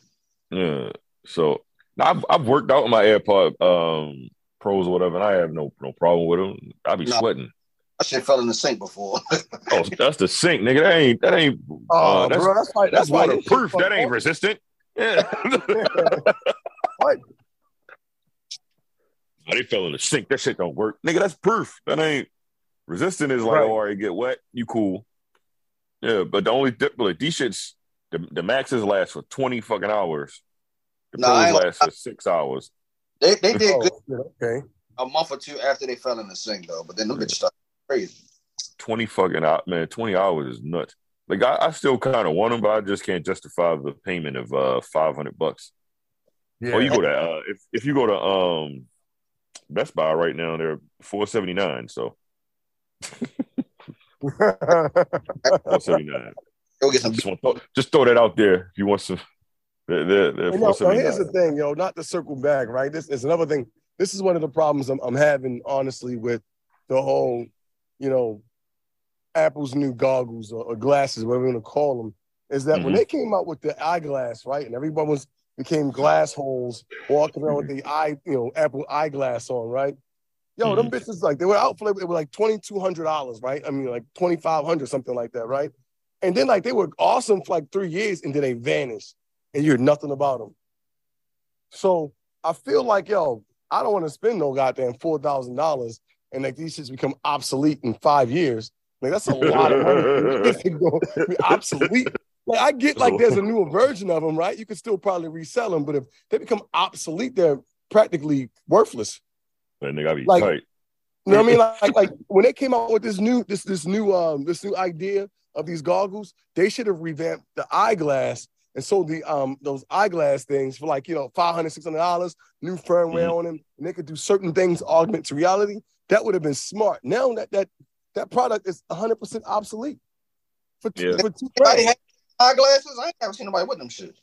Yeah. So now I've, I've worked out with my AirPod um pros or whatever, and I have no no problem with them. I be No. sweating. That shit fell in the sink before. Oh, that's the sink, nigga. That ain't that ain't Oh, uh, that's, bro, that's why that's shit waterproof. That ain't resistant. Yeah. What? Oh, they fell in the sink. That shit don't work. Nigga, that's proof. That ain't resistant is like, Right. oh, all right, get wet, you cool. Yeah, but the only dip like these shits, the, the maxes last for 20 fucking hours. The Nah, I pros ain't- last for six hours. they they did Oh, good shit, okay. a month or two after they fell in the sink though, but then them bitches started crazy. 20 fucking out man 20 hours is nuts like i, I still kind of want them but i just can't justify the payment of uh 500 bucks Yeah. or you go to uh if, if you go to um best buy right now they're 479 so 479 Go get some just, want, throw, just throw that out there if you want some they're, they're, they're You know, so here's the thing, yo, not to circle back, right? This is another thing. This is one of the problems I'm, I'm having, honestly, with the whole, you know, Apple's new goggles or, or glasses, whatever you want to call them, is that when Mhm. they came out with the eyeglass, right, and everyone was became glass holes, walking around with the eye, you know, Apple eyeglass on, right? Yo, them mm-hmm. bitches like they were out for like, it was like twenty two hundred dollars, right? I mean, like twenty five hundred, something like that, right? And then like they were awesome for like three years, and then they vanished, and you hear nothing about them. So I feel like yo, I don't want to spend no goddamn four thousand dollars, and like these shits become obsolete in five years. Like that's a lot of money. Obsolete. Like I get like there's a newer version of them, right? You can still probably resell them, but if they become obsolete, they're practically worthless. That nigga I be like- tight You know what I mean? Like, like, like when they came out with this new this this new um this new idea of these goggles, they should have revamped the eyeglass and sold the um those eyeglass things for like you know 500 600 dollars, new firmware on them, and they could do certain things to augment to reality. That would have been smart. Now that that that product is 100 percent obsolete for, Yeah. for two Everybody grand. eyeglasses. I ain't never seen nobody with them shit.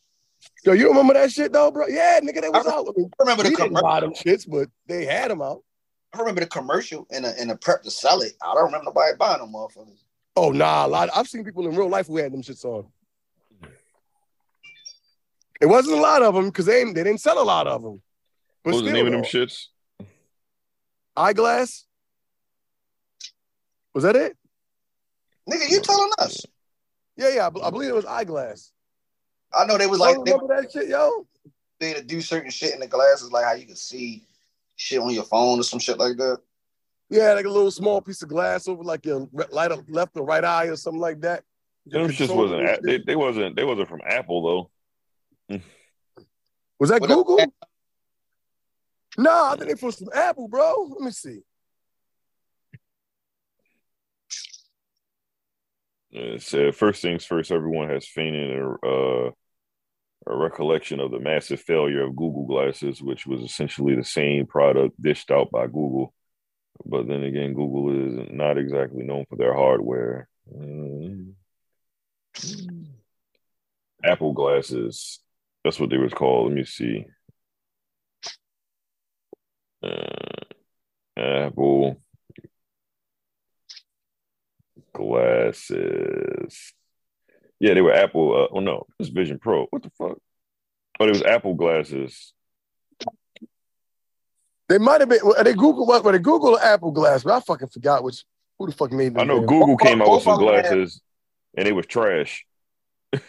Yo, you remember that shit though, bro? Yeah, nigga, they was I out. I mean, I remember the didn't commercial. them shits, but they had them out. I remember the commercial and a, and a prep to sell it. I don't remember nobody buying them motherfuckers. Oh nah, a lot. I've seen people in real life who had them shits on. It wasn't a lot of them because they they didn't sell a lot of them. But What was the still, name of them shits? eyeglass. Was that it? Nigga, you telling us? Yeah, yeah. I believe it was eyeglass. I know they was Like, like they, remember that shit, yo? they to do certain shit in the glasses, like how you can see shit on your phone or some shit like that. Yeah, like a little small piece of glass over like your light up left or right eye or something like that. Them just wasn't. that A- They, they wasn't. They wasn't from Apple though. Was that What Google? man? No, I think they from some Apple, bro. Let me see. It said first things first. Everyone has fainted a, uh, a recollection of the massive failure of Google glasses, which was essentially the same product dished out by Google. But then again, Google is not exactly known for their hardware. Mm. Apple glasses. That's what they was called. Let me see. Uh, Apple glasses. Yeah, they were Apple. Uh, oh no, it's Vision Pro. What the fuck? Oh, it was Apple glasses. They might have been. Are they Google what? Were they Google or Apple glass? But I fucking forgot which. Who the fuck made them? I know damn- Google Both- came out with some of them glasses, and they was trash.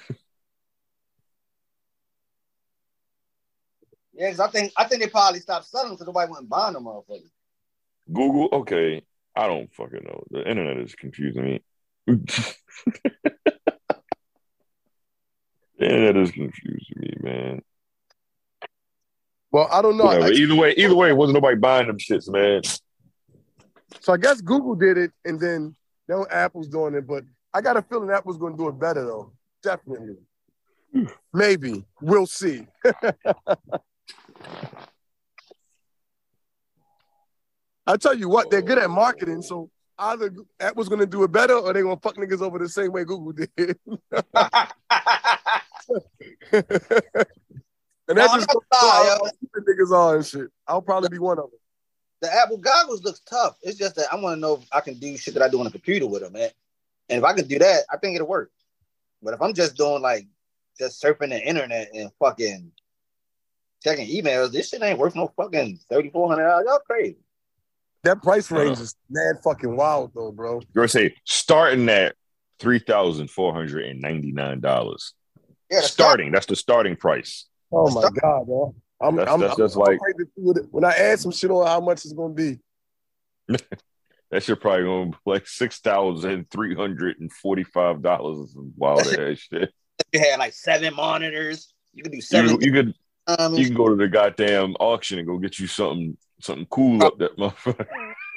Yeah, because I think I think they probably stopped selling because nobody went buying them motherfuckers. Google, okay. I don't fucking know. The internet is confusing me. the that is confusing me, man. Well, I don't know. I- either way, either way, it wasn't nobody buying them shits, man. so I guess Google did it, and then now Apple's doing it. But I got a feeling Apple's going to do it better, though. Definitely. Hmm. Maybe we'll see. I tell you what, they're good at marketing. So either Apple's going to do it better, or they're going to fuck niggas over the same way Google did. and that's just not gonna lie, yo. the niggas on and shit. I'll probably be one of them. the Apple goggles looks tough. It's just that I want to know if I can do shit that I do on a computer with them, man. And if I can do that, I think it'll work. But if I'm just doing like just surfing the internet and fucking checking emails, this shit ain't worth no fucking thirty four hundred dollars. Y'all crazy. That price range is mad fucking wild though, bro. You're gonna say starting at three thousand four hundred and ninety nine dollars. Yeah, the Starting, that's the starting price. Oh my god, bro. I'm, That's- I'm, that's I'm, just I'm like- afraid to see what it- when I add some shit on how much it's gonna be. That shit probably gonna be like six thousand three hundred and forty five dollars. Wild ass shit. You had like seven monitors. You could do You, seven. you could um, you can go to the goddamn auction and go get you something something cool up that motherfucker.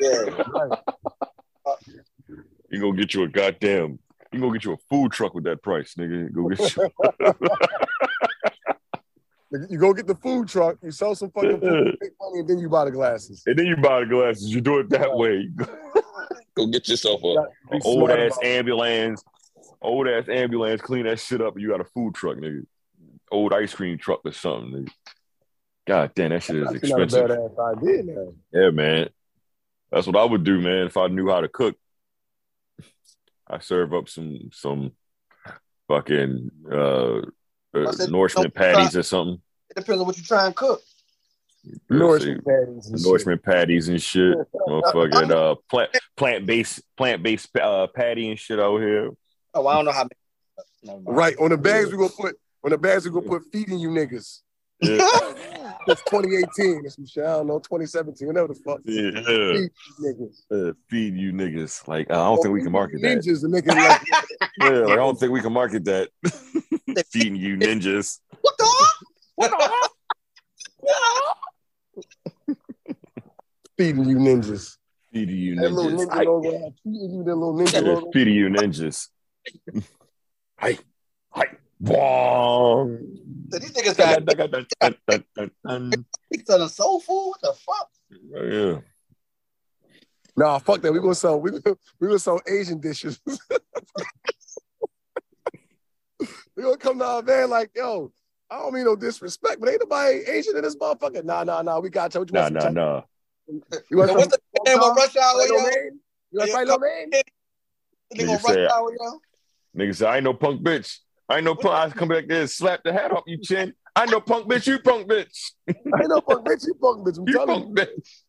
yeah. you gonna get you a goddamn. You go get you a food truck with that price, nigga. Go get you. You go get the food truck, you sell some fucking food, make money, and then you buy the glasses. and then you buy the glasses. You do it that way. go get yourself a, Be a old ass ambulance, old ass ambulance. Clean that shit up. and You got a food truck, nigga. Old ice cream truck or something. Nigga. God damn, that shit is That's not a expensive. badass idea now. Yeah, man. That's what I would do, man. If I knew how to cook, I serve up some some fucking uh, uh said, nourishment don't- patties or something. It depends on what you try and cook. Nourishment patties and shit. nourishment patties and shit. Motherfucking uh plant plant based plant based uh patty and shit out here. Oh, I don't know how. Never. Right. On the bags we gonna put on the bags we gonna put feeding you niggas. Yeah, It's 2018. It's some shit. I don't know, 2017, whatever the fuck. yeah, Feed you niggas. Uh, feed you niggas. Like I don't think we can market that. Ninjas and make like Yeah, like, I don't think we can market that. Feeding you ninjas. What the? What the? feeding you ninjas. Feeding you That little ninjas. ninja logo, feeding you that little ninja Yeah, logo. feeding you ninjas. Hi, hi, bong. So these niggas got Yeah. pizza and soul food. What the fuck? Nah, fuck that. We gonna sell we gonna, we gonna sell Asian dishes. we gonna come to our van like, yo, I don't mean no disrespect, but ain't nobody Asian in this motherfucker. Nah, nah, nah. We got you. What you Nah, want nah, nah. You want Yo, what's the name of rush hour, Fight no yo? You want Yo, fight no man? They gonna Nigga rush said- hour, yo? Nigga said, I ain't no punk bitch. I ain't no punk. I come back there and slap the hat off you chin. I know punk bitch. You punk bitch. I know no punk bitch. You punk bitch. I'm You telling punk you. bitch.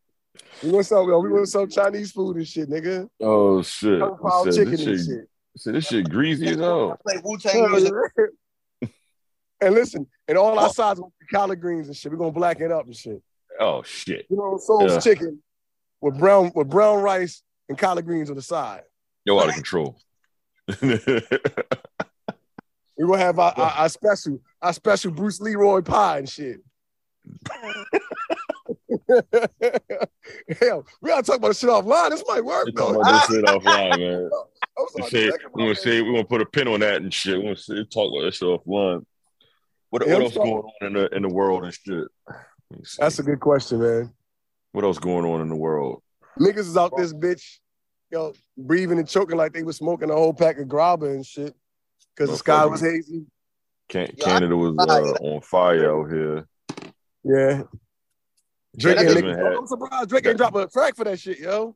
We want some. We want some Chinese food and shit, nigga. Oh shit. Kung I Pao said, chicken this and shit, shit. Said, this shit greasy as hell. Play Wu Tang and listen, and all our oh. sides will be collard greens and shit. We're gonna black it up and shit. Oh shit. You know, Soul's Yeah. chicken with brown with brown rice and collard greens on the side. Yo out of control. We're gonna have our, our, our special, our special Bruce Leroy pie and shit. Hell, we gotta talk about this shit offline. This might work We though. about this shit offline, man. We say, we gonna say we gonna put a pin on that and shit. We gonna say, talk about that shit offline. What, Yeah, what else going on in the in the world and shit? Let me see. That's a good question, man. what else going on in the world? Niggas is out this bitch, yo, breathing and choking like they was smoking a whole pack of grabba and shit. Cause the sky was hazy. Can- Canada was uh, on fire out here. Yeah. Drake That ain't, doesn't nigga, have- I'm surprised Drake ain't drop a track for that shit, yo.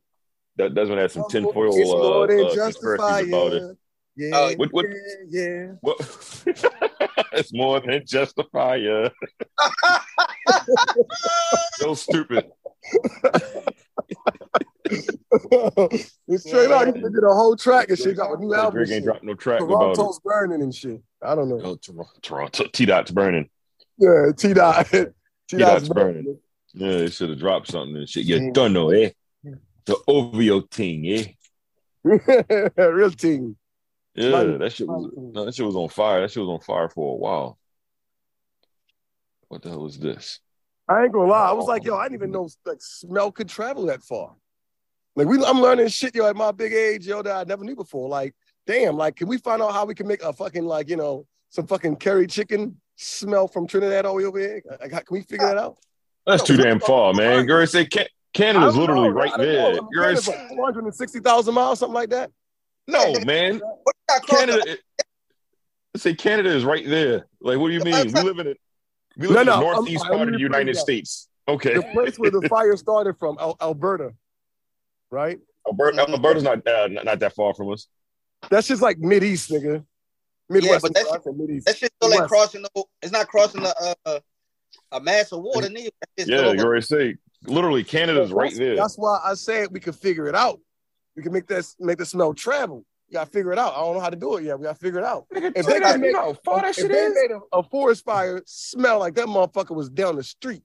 That doesn't have some tinfoil It's uh, more than uh, just a conspiracies about it. Yeah, Oh, what- what- yeah, yeah. What? it's more than just a fire. so stupid. it's straight out. He did a whole track and shit. Got a new Like album. Drake and ain't shit. dropped no track about. Toronto's burning and shit. I don't know. Oh, Toronto, Toronto, T Dot's burning. Yeah, T Dot. T T-Dot's burning. burning. Yeah, they should have dropped something and shit. You don't know, eh? The OVO thing, eh? Real team. Yeah, Like- that shit was no, that shit was on fire. That shit was on fire for a while. What the hell was this? I ain't gonna lie. I was like, yo, I didn't even know like smell could travel that far. Like we, I'm learning shit, yo, at my big age, yo, that I never knew before. Like, damn, like, can we find out how we can make a fucking like, you know, some fucking curry chicken smell from Trinidad all the way over here? Like, how- can we figure that out? That's too damn far, man. Girl, say Can- Canada's literally know. right there. know. I mean, You're like 460,000 miles, something like that. no, man. What you got crossed Canada. It, say Canada is right there. Like, what do you mean? We live in it. We live No, in the no, I'm- northeast I'm part of the United. States. Okay, The place where the fire started from, Al- Alberta, right? Alberta, Alberta's not, uh, not not that far from us. That's just like mid east, nigga. Midwest. but that I mid-east. That shit still ain't West. crossing the. It's not crossing the uh, a mass of water neither. Yeah, you already say. Literally, Canada's right there. That's why I said we could figure it out. We can make that make the smell travel. We gotta figure it out. I don't know how to do it yet. We gotta figure it out. If they could make, how far if they made a, a forest fire smell like that motherfucker was down the street,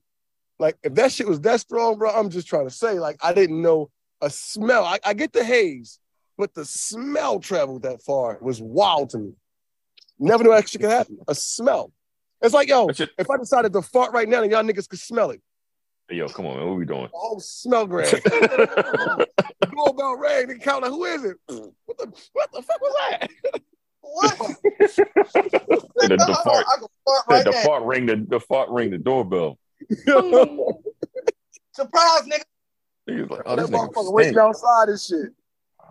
like if that shit was that strong, bro, I'm just trying to say, like I didn't know a smell. I, I get the haze, but the smell traveled that far was wild to me. Never knew that shit could happen. A smell. It's like, yo, shit- if I decided to fart right now and y'all niggas could smell it, Yo, come on, man. What we doing? Oh, smell grab. Doorbell rang. They count like, who is it? What the what the fuck was that? What? the, the fart, I fart right the now. fart ring the the fart ring the doorbell. Surprise, nigga. Niggas like, oh, that this nigga motherfucker waiting stink. outside and shit.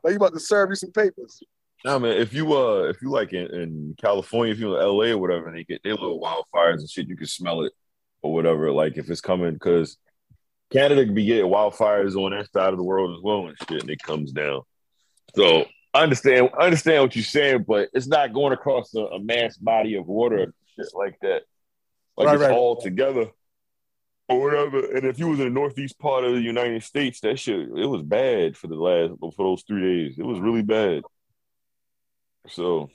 Like you about to serve you some papers. Nah, man. If you uh, if you like in, in California, if you in LA or whatever, and they get their little wildfires and shit, you can smell it or whatever. Like if it's coming, because Canada could be getting wildfires on that side of the world as well and shit, and it comes down. So I understand, I understand what you're saying, but it's not going across a, a mass body of water and shit like that. Like Right, it's right. all together or whatever. And if you was in the northeast part of the United States, that shit it was bad for the last for those three days. It was really bad. So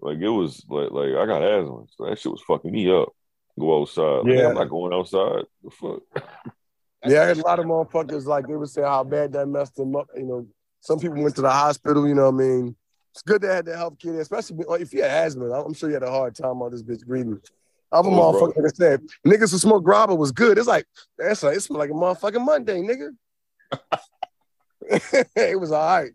like it was like like I got asthma, so that shit was fucking me up. Go outside. Like, Yeah. I'm not going outside. The fuck. Yeah, I heard a lot of motherfuckers like they would say how bad that messed them up. You know, some people went to the hospital. You know, what I mean, it's good they had the health care, especially if you had asthma. I'm sure you had a hard time on this bitch breathing. I'm a Oh, motherfucker. bro. Like I said, niggas who smoke grabba was good. It's like that's like it smelled like a motherfucking Monday, nigga. it was all right.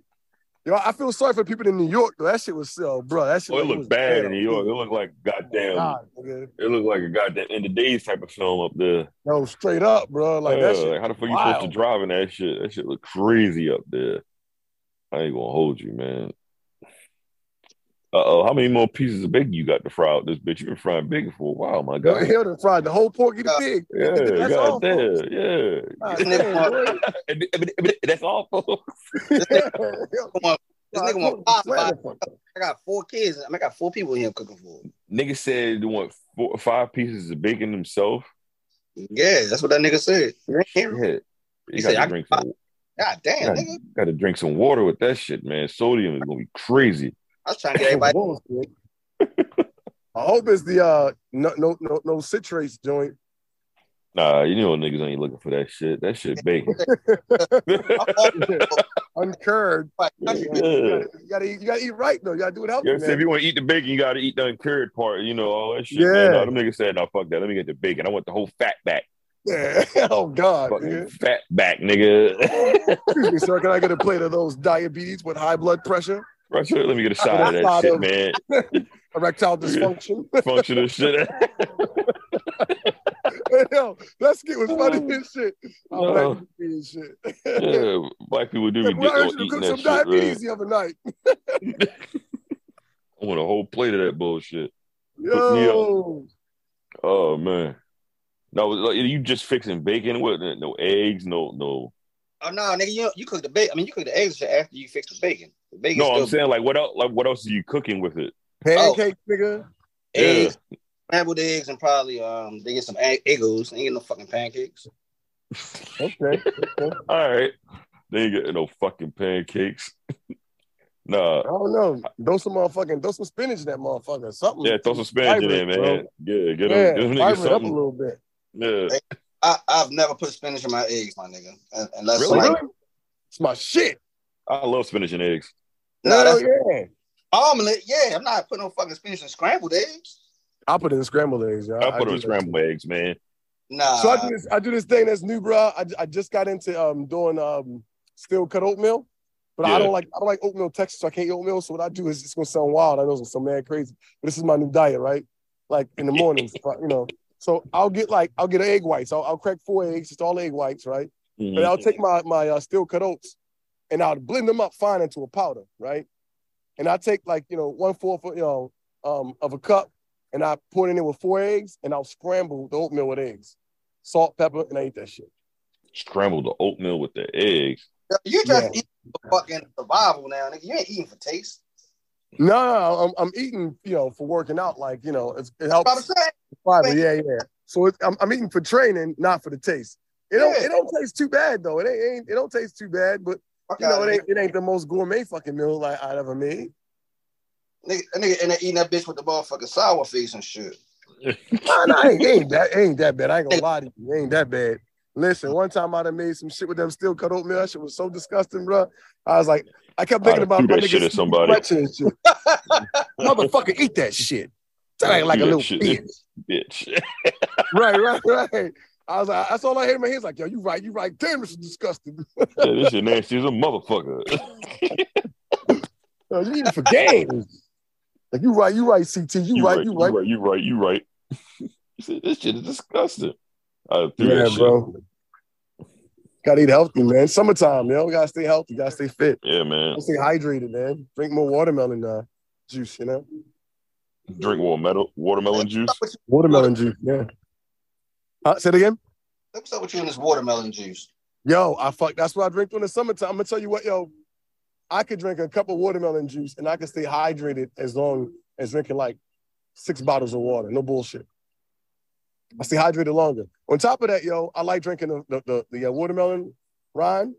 Yo, I feel sorry for people in New York. Though. That shit was so, bro. That shit. Oh, it was looked bad in. New York. It looked like goddamn. God, nigga. It looked like a goddamn in the days type of film up there. No, straight up, bro. Like Yeah, that shit. like, how the fuck you supposed to wild. drive in that shit? That shit look crazy up there. I ain't gonna hold you, man. Uh oh, how many more pieces of bacon you got to fry out this bitch? You've been frying bacon for a while, my God. guy. ahead and fry the whole porky the pig. Yeah, That's all, damn, folks. yeah. God damn. And- and- and That's all, folks. This Yeah. want, this nigga want five, the five. flavor. I got four kids. I, mean, I got four people in here cooking for. Nigga said they want four, five pieces of bacon himself. Yeah, that's what that nigga said. You ain't hear him? Yeah. He You said, got I- drink some. God damn, God. nigga. Got to drink some water with that shit, man. Sodium is gonna be crazy. I was trying to get everybody. Bullshit. I hope it's the uh no no no no citrates joint. Nah, you know niggas ain't looking for that shit. That shit bacon. Uncurred. Like, You Yeah. gotta, you gotta eat, you gotta eat right though. You gotta do it healthy, Yeah, so if you want to eat the bacon, you got to eat the uncurred part. You know all that shit. Yeah. Man. No, them niggas said, "No, fuck that. Let me get the bacon. I want the whole fat back. Yeah. Oh God. Fat back, nigga." Excuse me, sir. Can I get a plate of those diabetes with high blood pressure, Right, sure, let me get a shot of that shit, of- man. erectile dysfunction? Function Functional shit. Yo, that skit was funny oh. as shit. I'm No. black people and shit. yeah, black people do be Like, well, I getting heard on you eating cook that some shit, man. diabetes the other night. I want a whole plate of that bullshit. me Yo, Oh man. No, like, you just fixing bacon with no eggs, no, no. Oh no, nigga, you you cook the bacon. I mean, you cook the eggs after you fix the bacon. The bacon No, still I'm saying like what else? Like what else are you cooking with it? pancake nigga. eggs, scrambled eggs, and probably um they get some egg- eggos. Ain't get no fucking pancakes. Okay. okay. All right, they ain't getting no fucking pancakes. nah, I don't know. Throw some motherfucking, throw some spinach in that motherfucker. Something. yeah, throw some spinach in there, Vibrant, man. Yeah, get them, Yeah, get them niggas up a little bit. Yeah, I I've never put spinach in my eggs, my nigga. Unless Really? somebody, Really? It's my shit. I love spinach and eggs. No, Hell that's yeah. omelet. Yeah, I'm not putting no fucking spinach in scrambled eggs. I put it in scrambled eggs. Yo. I put do on that scrambled eggs, man. Nah, So I do this. I do this thing that's new, bro. I, I just got into um doing um still cut oatmeal, but I don't like I don't like oatmeal texture, so I can't eat oatmeal. So what I do is it's gonna sound wild. I know it's gonna sound mad crazy, but this is my new diet, right? Like in the mornings, you know. So I'll get like I'll get egg whites. I'll, I'll crack four eggs, just all egg whites, right? Mhm. And I'll take my my uh, steel cut oats, and I'll blend them up fine into a powder, right? And I take like you know one fourth of, you know um, of a cup, and I pour it in there with four eggs, and I'll scramble the oatmeal with eggs, salt, pepper, and I eat that shit. Scramble the oatmeal with the eggs. you just Yeah. eat for fucking survival now, nigga. You ain't eating for taste. No, no, I'm, I'm eating, you know, for working out. Like, you know, it's, it helps. I'm Fiber, yeah, yeah. So it, I'm, I'm eating for training, not for the taste. It don't, Yeah. it don't taste too bad though. It ain't, ain't, it don't taste too bad, but fuck you know, it ain't, it ain't the most gourmet fucking meal like I'd ever made. nigga, nigga, and they eating that bitch with the motherfucking sour face and shit. Nah, nah, ain't, ain't that, ain't that bad. I ain't gonna lie to you, ain't that bad. Listen, one time I done made some shit with them steel cut oatmeal. That shit was so disgusting, bro. I was like, I kept thinking I'd about that shit niggas at somebody. shit. Motherfucker, eat that shit. Sound like a little shit. bitch. Bitch. right, right, right. I was like, that's all I heard in my head. Like, yo, you right, you right. Damn, this is disgusting. yeah, this shit nasty as a motherfucker. Yo, you eating for games. Like, you right, you right, CT. You, right, you right. You right. You right. You right. Said, this shit is disgusting. I threw Yeah, that shit. bro. Gotta eat healthy, man. Summertime, yo. We gotta stay healthy, gotta stay fit. Yeah, man. Gotta stay hydrated, man. Drink more watermelon uh, juice, you know? Drink watermelon, watermelon juice. Watermelon juice, yeah. Uh, say it again. What's up with you and this watermelon juice? Yo, I fuck. That's what I drink during the summertime. I'm gonna tell you what, yo. I could drink a cup of watermelon juice and I could stay hydrated as long as drinking like six bottles of water. No bullshit. I stay hydrated longer. On top of that, yo, I like drinking the the, the, the uh, watermelon rind.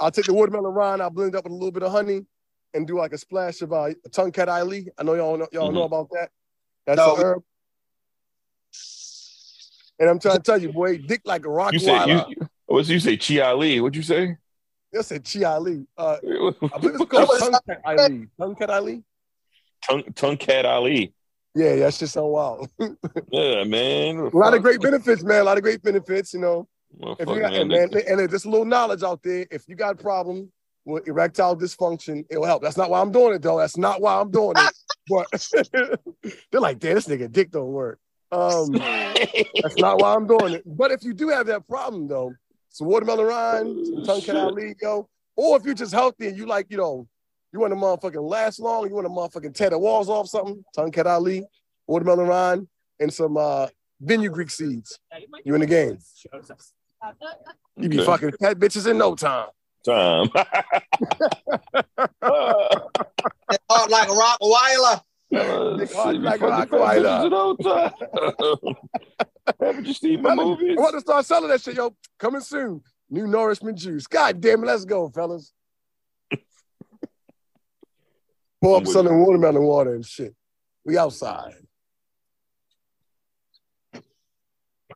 I'll take the watermelon rind, I'll blend it up with a little bit of honey and do like a splash of uh, Tongkat Ali. I know y'all know, y'all know about that. That's No. a herb. And I'm trying to tell you, boy, dick like a rock You say you, what you say? Chia Lee? What'd you say? That's a Chi Ali. Uh, I believe it's called Tongkat Ali. Tongkat Ali? tongue, Tongkat Ali. Yeah, that's just so wild. Yeah, man. a lot of great benefits, man. A lot of great benefits, you know. If you got, and, man, man, and there's a little knowledge out there. If you got a problem with erectile dysfunction, it'll help. That's not why I'm doing it, though. That's not why I'm doing it. But they're like, damn, this nigga dick don't work. Um, that's not why I'm doing it. But if you do have that problem, though, some watermelon rind, some tongue cat Shit. Ali, yo, or if you're just healthy and you like, you know, You want to motherfucking last long? You want to motherfucking tear the walls off something? tongue Tongkat Ali, watermelon rind, and some uh fenugreek seeds. You in the game. You be fucking fat bitches in no time. time. Like a rock Weiler. Nick Hart like a Haven't you seen my I movies? want to start selling that shit, yo. Coming soon. New nourishment juice. God damn it, let's go, fellas. Pour up selling watermelon water and shit. We outside.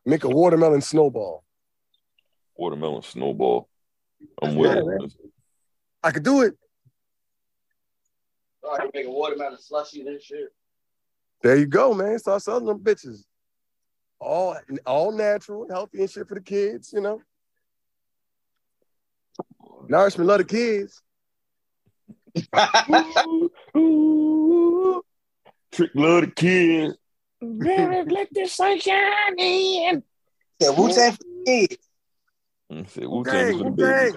Make a watermelon snowball. Watermelon snowball. I'm with it. I could do it. Oh, I can make a watermelon slushy and shit. There you go, man. Start selling them bitches. All all natural healthy and shit for the kids, you know. Nourishment love the kids. Ooh, ooh. Trick love the kids. Let the sunshine in. Yeah, Wu Tang for kids. Wu Tang for the mm, Wu-Tang, babies.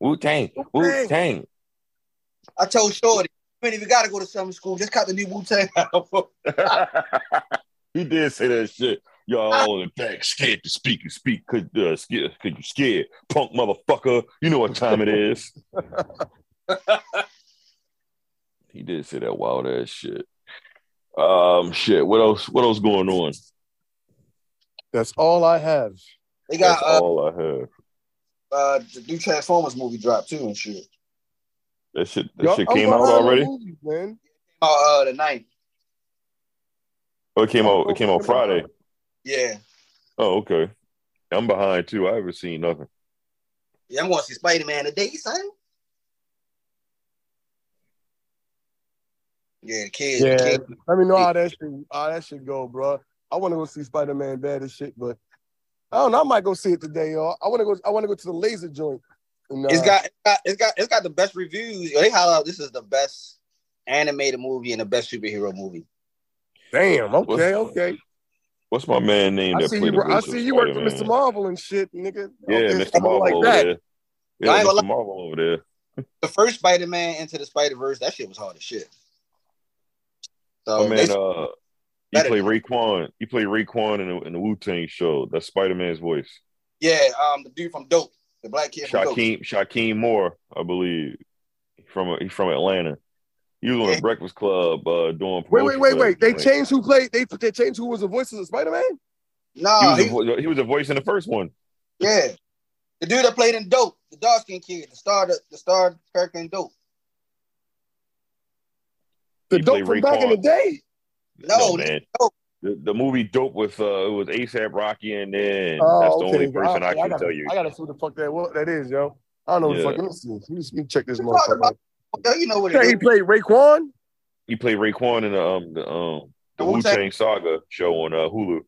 Wu Tang. Wu Tang. I told Shorty, even if you gotta go to summer school, just cop the new Wu Tang he did say that shit. Y'all all in the back scared to speak and speak cause, uh, scared, cause you scared. Punk motherfucker. You know what time it is. he did say that wild ass shit. Um shit. What else what else going on? That's all I have. They got That's uh, all I have. uh the new Transformers movie dropped too and shit. That shit that Yo, shit came out already? movies, man. Oh, uh, the ninth. Oh, it came out it came out Friday. Yeah. Oh, okay. I'm behind too. I haven't seen nothing. Yeah, I'm going to see Spider Man today, son. Yeah, kids. Yeah, kids. let me know how that shit how that shit go, bro. I want to go see Spider Man bad as shit, but I don't know. I might go see it today, y'all. I want to go. I want to go to the laser joint. And, uh, It's got, it's got it's got it's got the best reviews. They holler out this is the best animated movie and the best superhero movie. damn. Okay, What's- okay. What's my man name I that see you. I see you work for Mr. Marvel and shit, nigga. Yeah, Okay, Mr. Marvel like over that. there. Yeah, ain't gonna Mr. Marvel over there. The first Spider Man into the Spider Verse, that shit was hard as shit. So Oh man, they- uh, you better- play Raekwon. You play Raekwon in the, in the Wu Tang show. That's Spider Man's voice. yeah, um, the dude from Dope, the black kid. Shameik Shameik Moore, I believe. From he's from Atlanta. He was on Yeah. the Breakfast Club uh, doing. Wait, wait, wait, wait. They joint. changed who played. They they changed who was the voice of Spider Man. No, He was, he, a, he was a voice in the first one. yeah, the dude that played in Dope, the dark skinned kid, the star, the, the star character in Dope. The He dope played from back in the Raekwon. day. No, man. Dope. The, the movie Dope with uh, it was ASAP Rocky and then Oh, that's the okay. only person I, I, can gotta, tell you. I gotta see what the fuck that what that is, yo. I don't know what the Yeah. fuck. Let me see. Let me, let me check this You motherfucker. about- out. Yeah, you know what it he is. played Raekwon. He played Raekwon in the um the um the The Wu Wu-Tang- Saga show on uh, Hulu.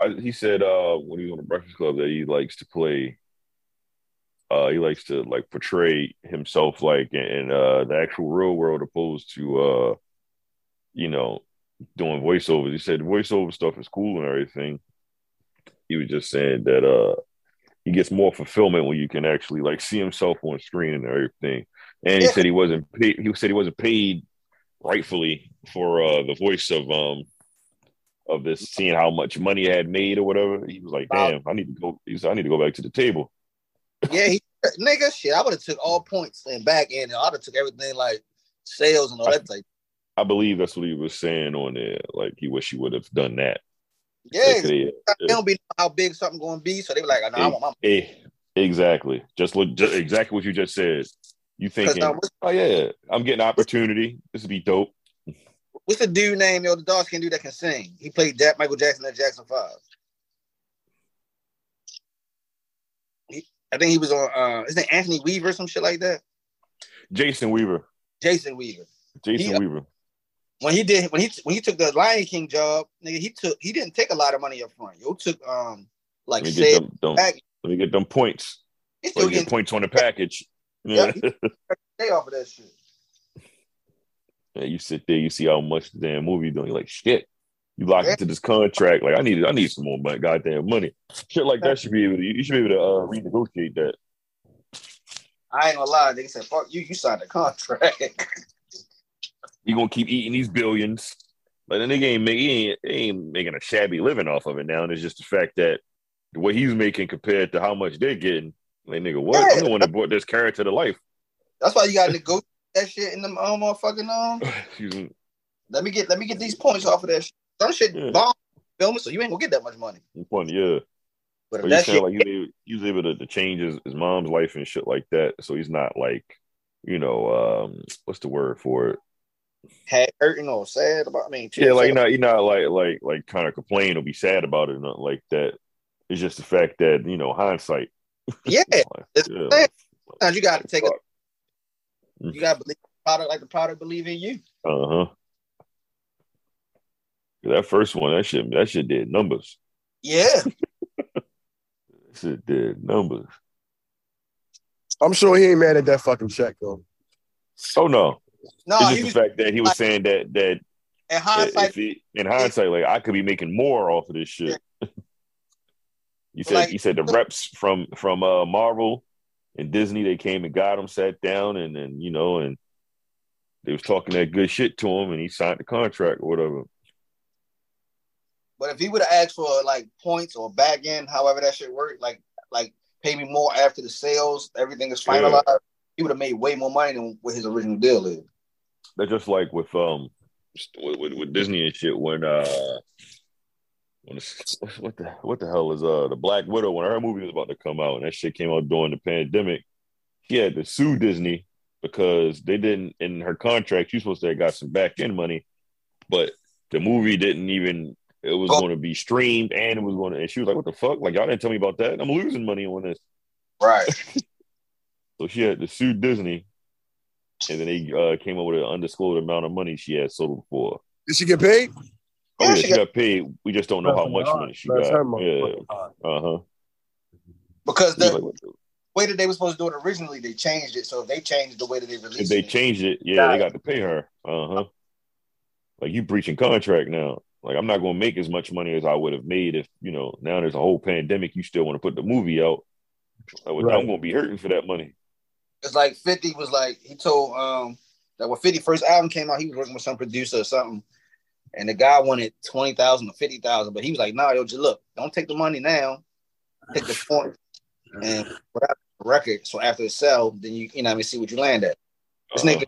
I, he said uh when he was on the Breakfast Club that he likes to play. Uh, he likes to like portray himself like in, in uh the actual real world opposed to uh you know doing voiceovers. He said voiceover stuff is cool and everything. He was just saying that uh he gets more fulfillment when you can actually like see himself on screen and everything. And he Yeah. said he wasn't paid. He said he wasn't paid rightfully for uh, the voice of um of this, seeing how much money he had made or whatever. He was like. "Damn, I need to go." He said, "I need to go back to the table." Yeah, he nigga, shit. I would have took all points and back end, and I'd have took everything like sales and all that type. I believe that's what he was saying on there. Like he wish he would have done that. Yeah, they- they don't be know how big something going to be, so they were like, "No, I want my." eh, exactly. Just look. Just, exactly what you just said. You thinking? um, oh yeah, I'm getting opportunity. This would be dope. What's the dude name? Yo, the dark can do that can sing. He played Jack Michael Jackson at Jackson Five. He, I think he was on. Uh, is it Anthony Weaver or some shit like that? Jason Weaver. Jason Weaver. Jason He- Weaver. When he did, when he when he took the Lion King job, nigga, he took he didn't take a lot of money up front. Yo took um like Let me say get them, them. Let me get them points. He Or still get getting points on the package. Yeah. Pay off of that shit. Yeah, you sit there, you see how much the damn movie doing. You're like, shit. You locked Yeah. into this contract. Like, I need, I need some more money, goddamn money. Shit like that should be able to. You should be able to uh, renegotiate that. I ain't gonna lie. They said, "Fuck you." You signed a contract. You gonna keep eating these billions. But then nigga ain't, make, he ain't, he ain't making a shabby living off of it now. And it's just the fact that what he's making compared to how much they're getting. Like, nigga, what? I'm the one that brought this character to life. That's why you gotta negotiate that shit in the um, motherfucking um. Excuse me. Let me get let me get these points off of that. Shit. Some shit Yeah. bomb filming, so you ain't gonna get that much money. Funny, yeah. But if that shit, like he was, he was able to, to change his, his mom's life and shit like that. So he's not like, you know, um, what's the word for it? Had hurting or sad about, I mean, Yeah, like you're not you're not like like like kind of complain or be sad about it or nothing like that. It's just the fact that you know hindsight. yeah. Like, It's yeah. Sometimes you gotta take a, Fuck. you gotta believe the product like the product believe in you. Uh huh. That first one, that shit, that shit did numbers. Yeah, That shit did numbers. I'm sure he ain't mad at that fucking check though. Oh no, no, it's just was the fact that he was saying that that in hindsight. he, in hindsight, like I could be making more off of this shit. you said Like- you said the reps from from uh Marvel and Disney they came and got him, sat down, and then you know, and they was talking that good shit to him, and he signed the contract or whatever. But if he would have asked for like points or back end, however that shit worked, like like pay me more after the sales, everything is finalized, he would have made way more money than what his original deal is. That's just like with um with, with, with Disney and shit when uh when what the what the hell is uh the Black Widow when her movie was about to come out and that shit came out during the pandemic, she had to sue Disney because they didn't in her contract she was supposed to have got some back end money, but the movie didn't even it was Oh. going to be streamed and it was going to and she was like what the fuck like y'all didn't tell me about that I'm losing money on this Right. so she had to sue Disney and then they uh, came up with an undisclosed amount of money she had sold for. Did she get paid? Oh Yeah, yeah, she she got- got paid. We just don't know how much money she Bless got. Yeah, uh huh. Because the Like, way that they were supposed to do it originally, they changed it. So if they changed the way that they if released they it, changed it, yeah, they got to pay her. Uh huh. Like you breaching contract now. Like I'm not going to make as much money as I would have made if you know now there's a whole pandemic. You still want to put the movie out. I would- Right. I'm going to be hurting for that money. It's like 50 was like, he told um that when 50 first album came out, he was working with some producer or something. And the guy wanted 20,000 or 50,000, but he was like, nah, yo, just look, don't take the money now. Take the point and put out the record. So after it sell, then you, you know, what I mean, see what you land at. This Uh-huh. nigga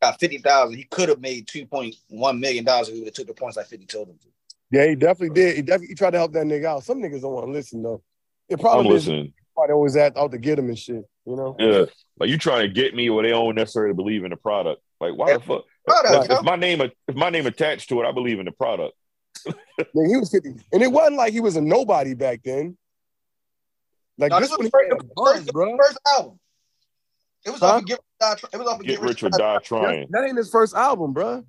got 50,000. He could have made $2.1 million if he would have took the points like 50 told him to. Yeah, he definitely did. He definitely he tried to help that nigga out. Some niggas don't want to listen though. The I'm problem is listening. They always out, out to get him and shit. You know. Yeah, like you trying to get me where they don't necessarily believe in the product. Like why the fuck? Product, If, if my name if my name attached to it, I believe in the product. Nigga, he was 50. And it wasn't like he was a nobody back then. Like No, this this was he the had a buzz, first, bro. first album. It was Huh? off of Get Rich or Die Try- It was off of Get rich or die trying. That, that ain't his first album, bro.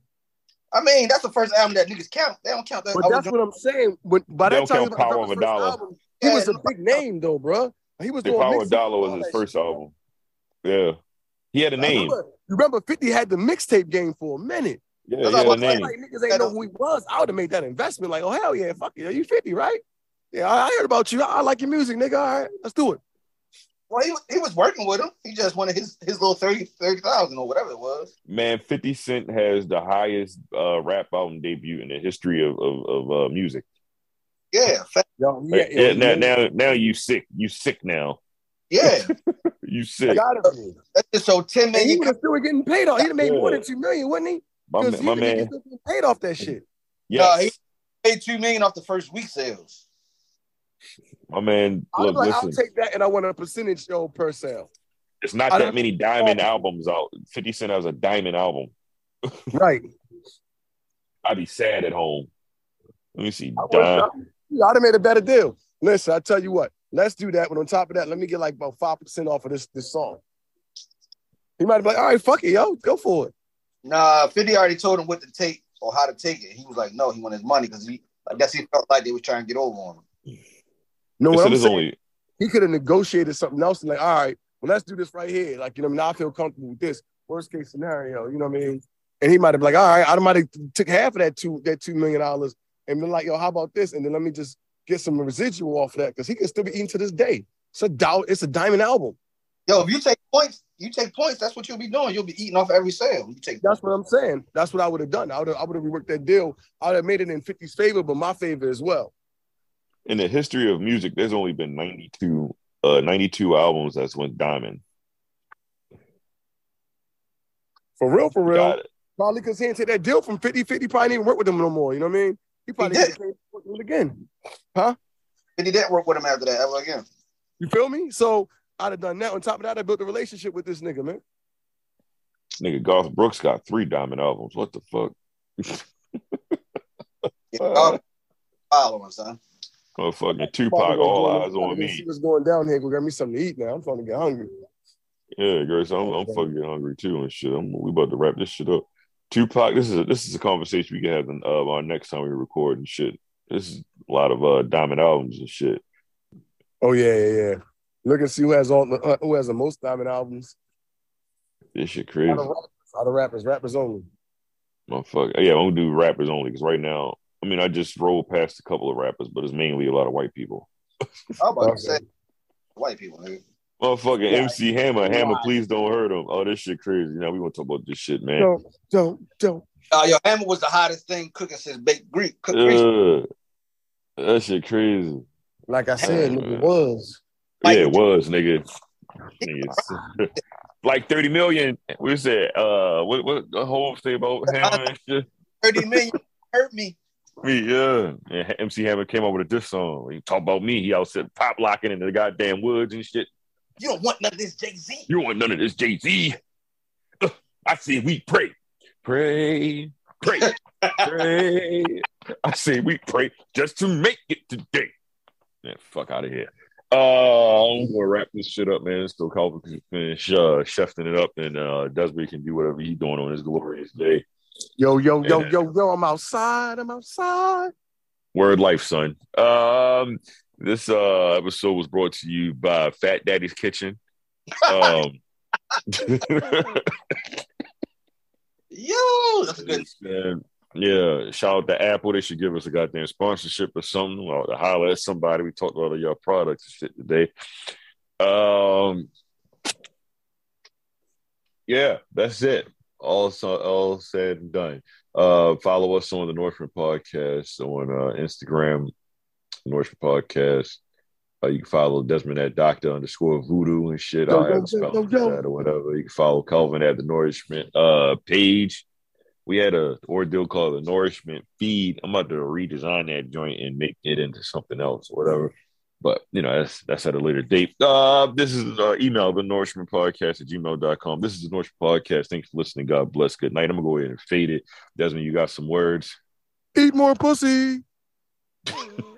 I mean, that's the first album that niggas count. They don't count that. But that's what I'm saying. When, by They that don't time, he count was Power of a first Dollar. album, he Yeah, was a big name though, bro. He was The doing Power Dollar was his first shit. album. Yeah, he had a name. remember, you remember 50 had the mixtape game for a minute. Yeah, That's he had what a I'm saying, name. Like niggas ain't know who he was. I would have made that investment. Like, oh hell yeah, fuck it. You 50, right? Yeah, I, I heard about you. I, I like your music, nigga. All right, let's do it. Well, he, was- he was working with him. He just wanted his his little 30 30,000 or whatever it was. Man, Fifty Cent has the highest uh, rap album debut in the history of of, of uh, music. Yeah, fa- Yo, Yeah, yeah, now, now, now you sick. You sick now. yeah. You sick. gotta. That's just so 10 And he million. would have still getting paid off. He'd have made more than two million, wouldn't he? My, Because ma- my he man. still getting paid off that shit. No, he paid two million off the first week sales. my man. I was Look, like, I'll take that, and I want a percentage show per sale. It's not I that many diamond albums out. Fifty Cent has a diamond album. Right. I'd be sad at home. Let me see. I Dime. would I'd have made a better deal. Listen, I tell you what, let's do that. But on top of that, let me get like about five percent off of this this song. He might be like, all right, fuck it, yo, go for it. Nah, 50 already told him what to take or how to take it. He was like, no, he wanted his money because he I guess he felt like they was trying to get over on him. No, what I'm saying, only he could have negotiated something else and like, all right, well, let's do this right here. Like, you know, what I mean, I feel comfortable with this. Worst case scenario, you know what I mean? And he might have been like, all right, I might have took half of that two that two million dollars and been like, yo, how about this? And then let me just get some residual off that because he can still be eating to this day. It's a doubt. It's a diamond album. Yo, if you take points, you take points. That's what you'll be doing. You'll be eating off every sale. You take. That's what I'm saying. That's what I would have done. I would have, I would have reworked that deal. I would have made it in 50's favor, but my favor as well. In the history of music, there's only been 92, uh, 92 albums that's went diamond. For real, for real. Got it. Probably because he didn't take that deal from 50. 50 probably didn't even work with them no more. You know what I mean? He probably did. didn't came work with him again. Huh? And he didn't work with him after that ever again. You feel me? So I'd have done that. On top of that, I built a relationship with this nigga, man. Nigga, Garth Brooks got three diamond albums. What the fuck? Yeah, Uh, dog, following son. Motherfucking Tupac, all eyes on See me. what's going down here. Go get me something to eat now. I'm starting to get hungry. Yeah, Grace, I'm, I'm fucking getting hungry too and shit. I'm, we about to wrap this shit up. Tupac, this is a, this is a conversation we can have in, uh, our next time we record and shit. This is a lot of uh, diamond albums and shit. Oh yeah, yeah, yeah. Look and see who has all the uh, who has the most diamond albums. This shit crazy. Out of rappers, out of rappers, rappers only. Motherfucker. Yeah, I'm gonna do rappers only because right now, I mean, I just rolled past a couple of rappers, but it's mainly a lot of white people. I'm about Okay. to say white people, nigga. Motherfucking Yeah. MC Hammer, Hammer, please don't hurt him. Oh, this shit crazy. Now we want to talk about this shit, man. Don't, don't, don't. Uh, yo, Hammer was the hottest thing cooking since baked Greek. Cook Greek. Uh, that shit crazy. Like I said, Yeah. nigga was. Yeah, it was, nigga. Niggas. like 30 million. We said, uh, what, what the whole say about Hammer and shit? 30 million hurt me. Me, yeah. And MC Hammer came up with a diss song. He talked about me. He out set pop locking in the goddamn woods and shit. You don't want none of this Jay-Z. You want none of this Jay Z. I say we pray, pray, pray, pray. I say we pray just to make it today. Man, fuck out of here. Uh, I'm gonna wrap this shit up, man. So Calvin can finish uh, chefing it up, and uh, Desiree can do whatever he's doing on his glorious day. Yo, yo, yo, Yeah. yo, yo. I'm outside. I'm outside. Word life, son. Um, this uh episode was brought to you by Fat Daddy's Kitchen. Um, Yo, that's a good. And, yeah, shout out to Apple. They should give us a goddamn sponsorship or something, or to holler at somebody. We talked about all your products and shit today. Um, yeah, that's it. All so, all said and done. Uh, follow us on the Nourishment Podcast on uh, Instagram, Nourishment Podcast. Uh, you can follow Desmond at Doctor underscore Voodoo and shit. Yo, I'll yo, have a yo, spelling yo, for yo. that or whatever. You can follow Calvin at the Nourishment uh, page. We had a ordeal called the Nourishment feed. I'm about to redesign that joint and make it into something else or whatever. But you know, that's that's at a later date. Uh this is uh, email the nourishment podcast at gmail.com. This is the Nourishment Podcast. Thanks for listening. God bless. Good night. I'm gonna go ahead and fade it. Desmond, you got some words. Eat more pussy.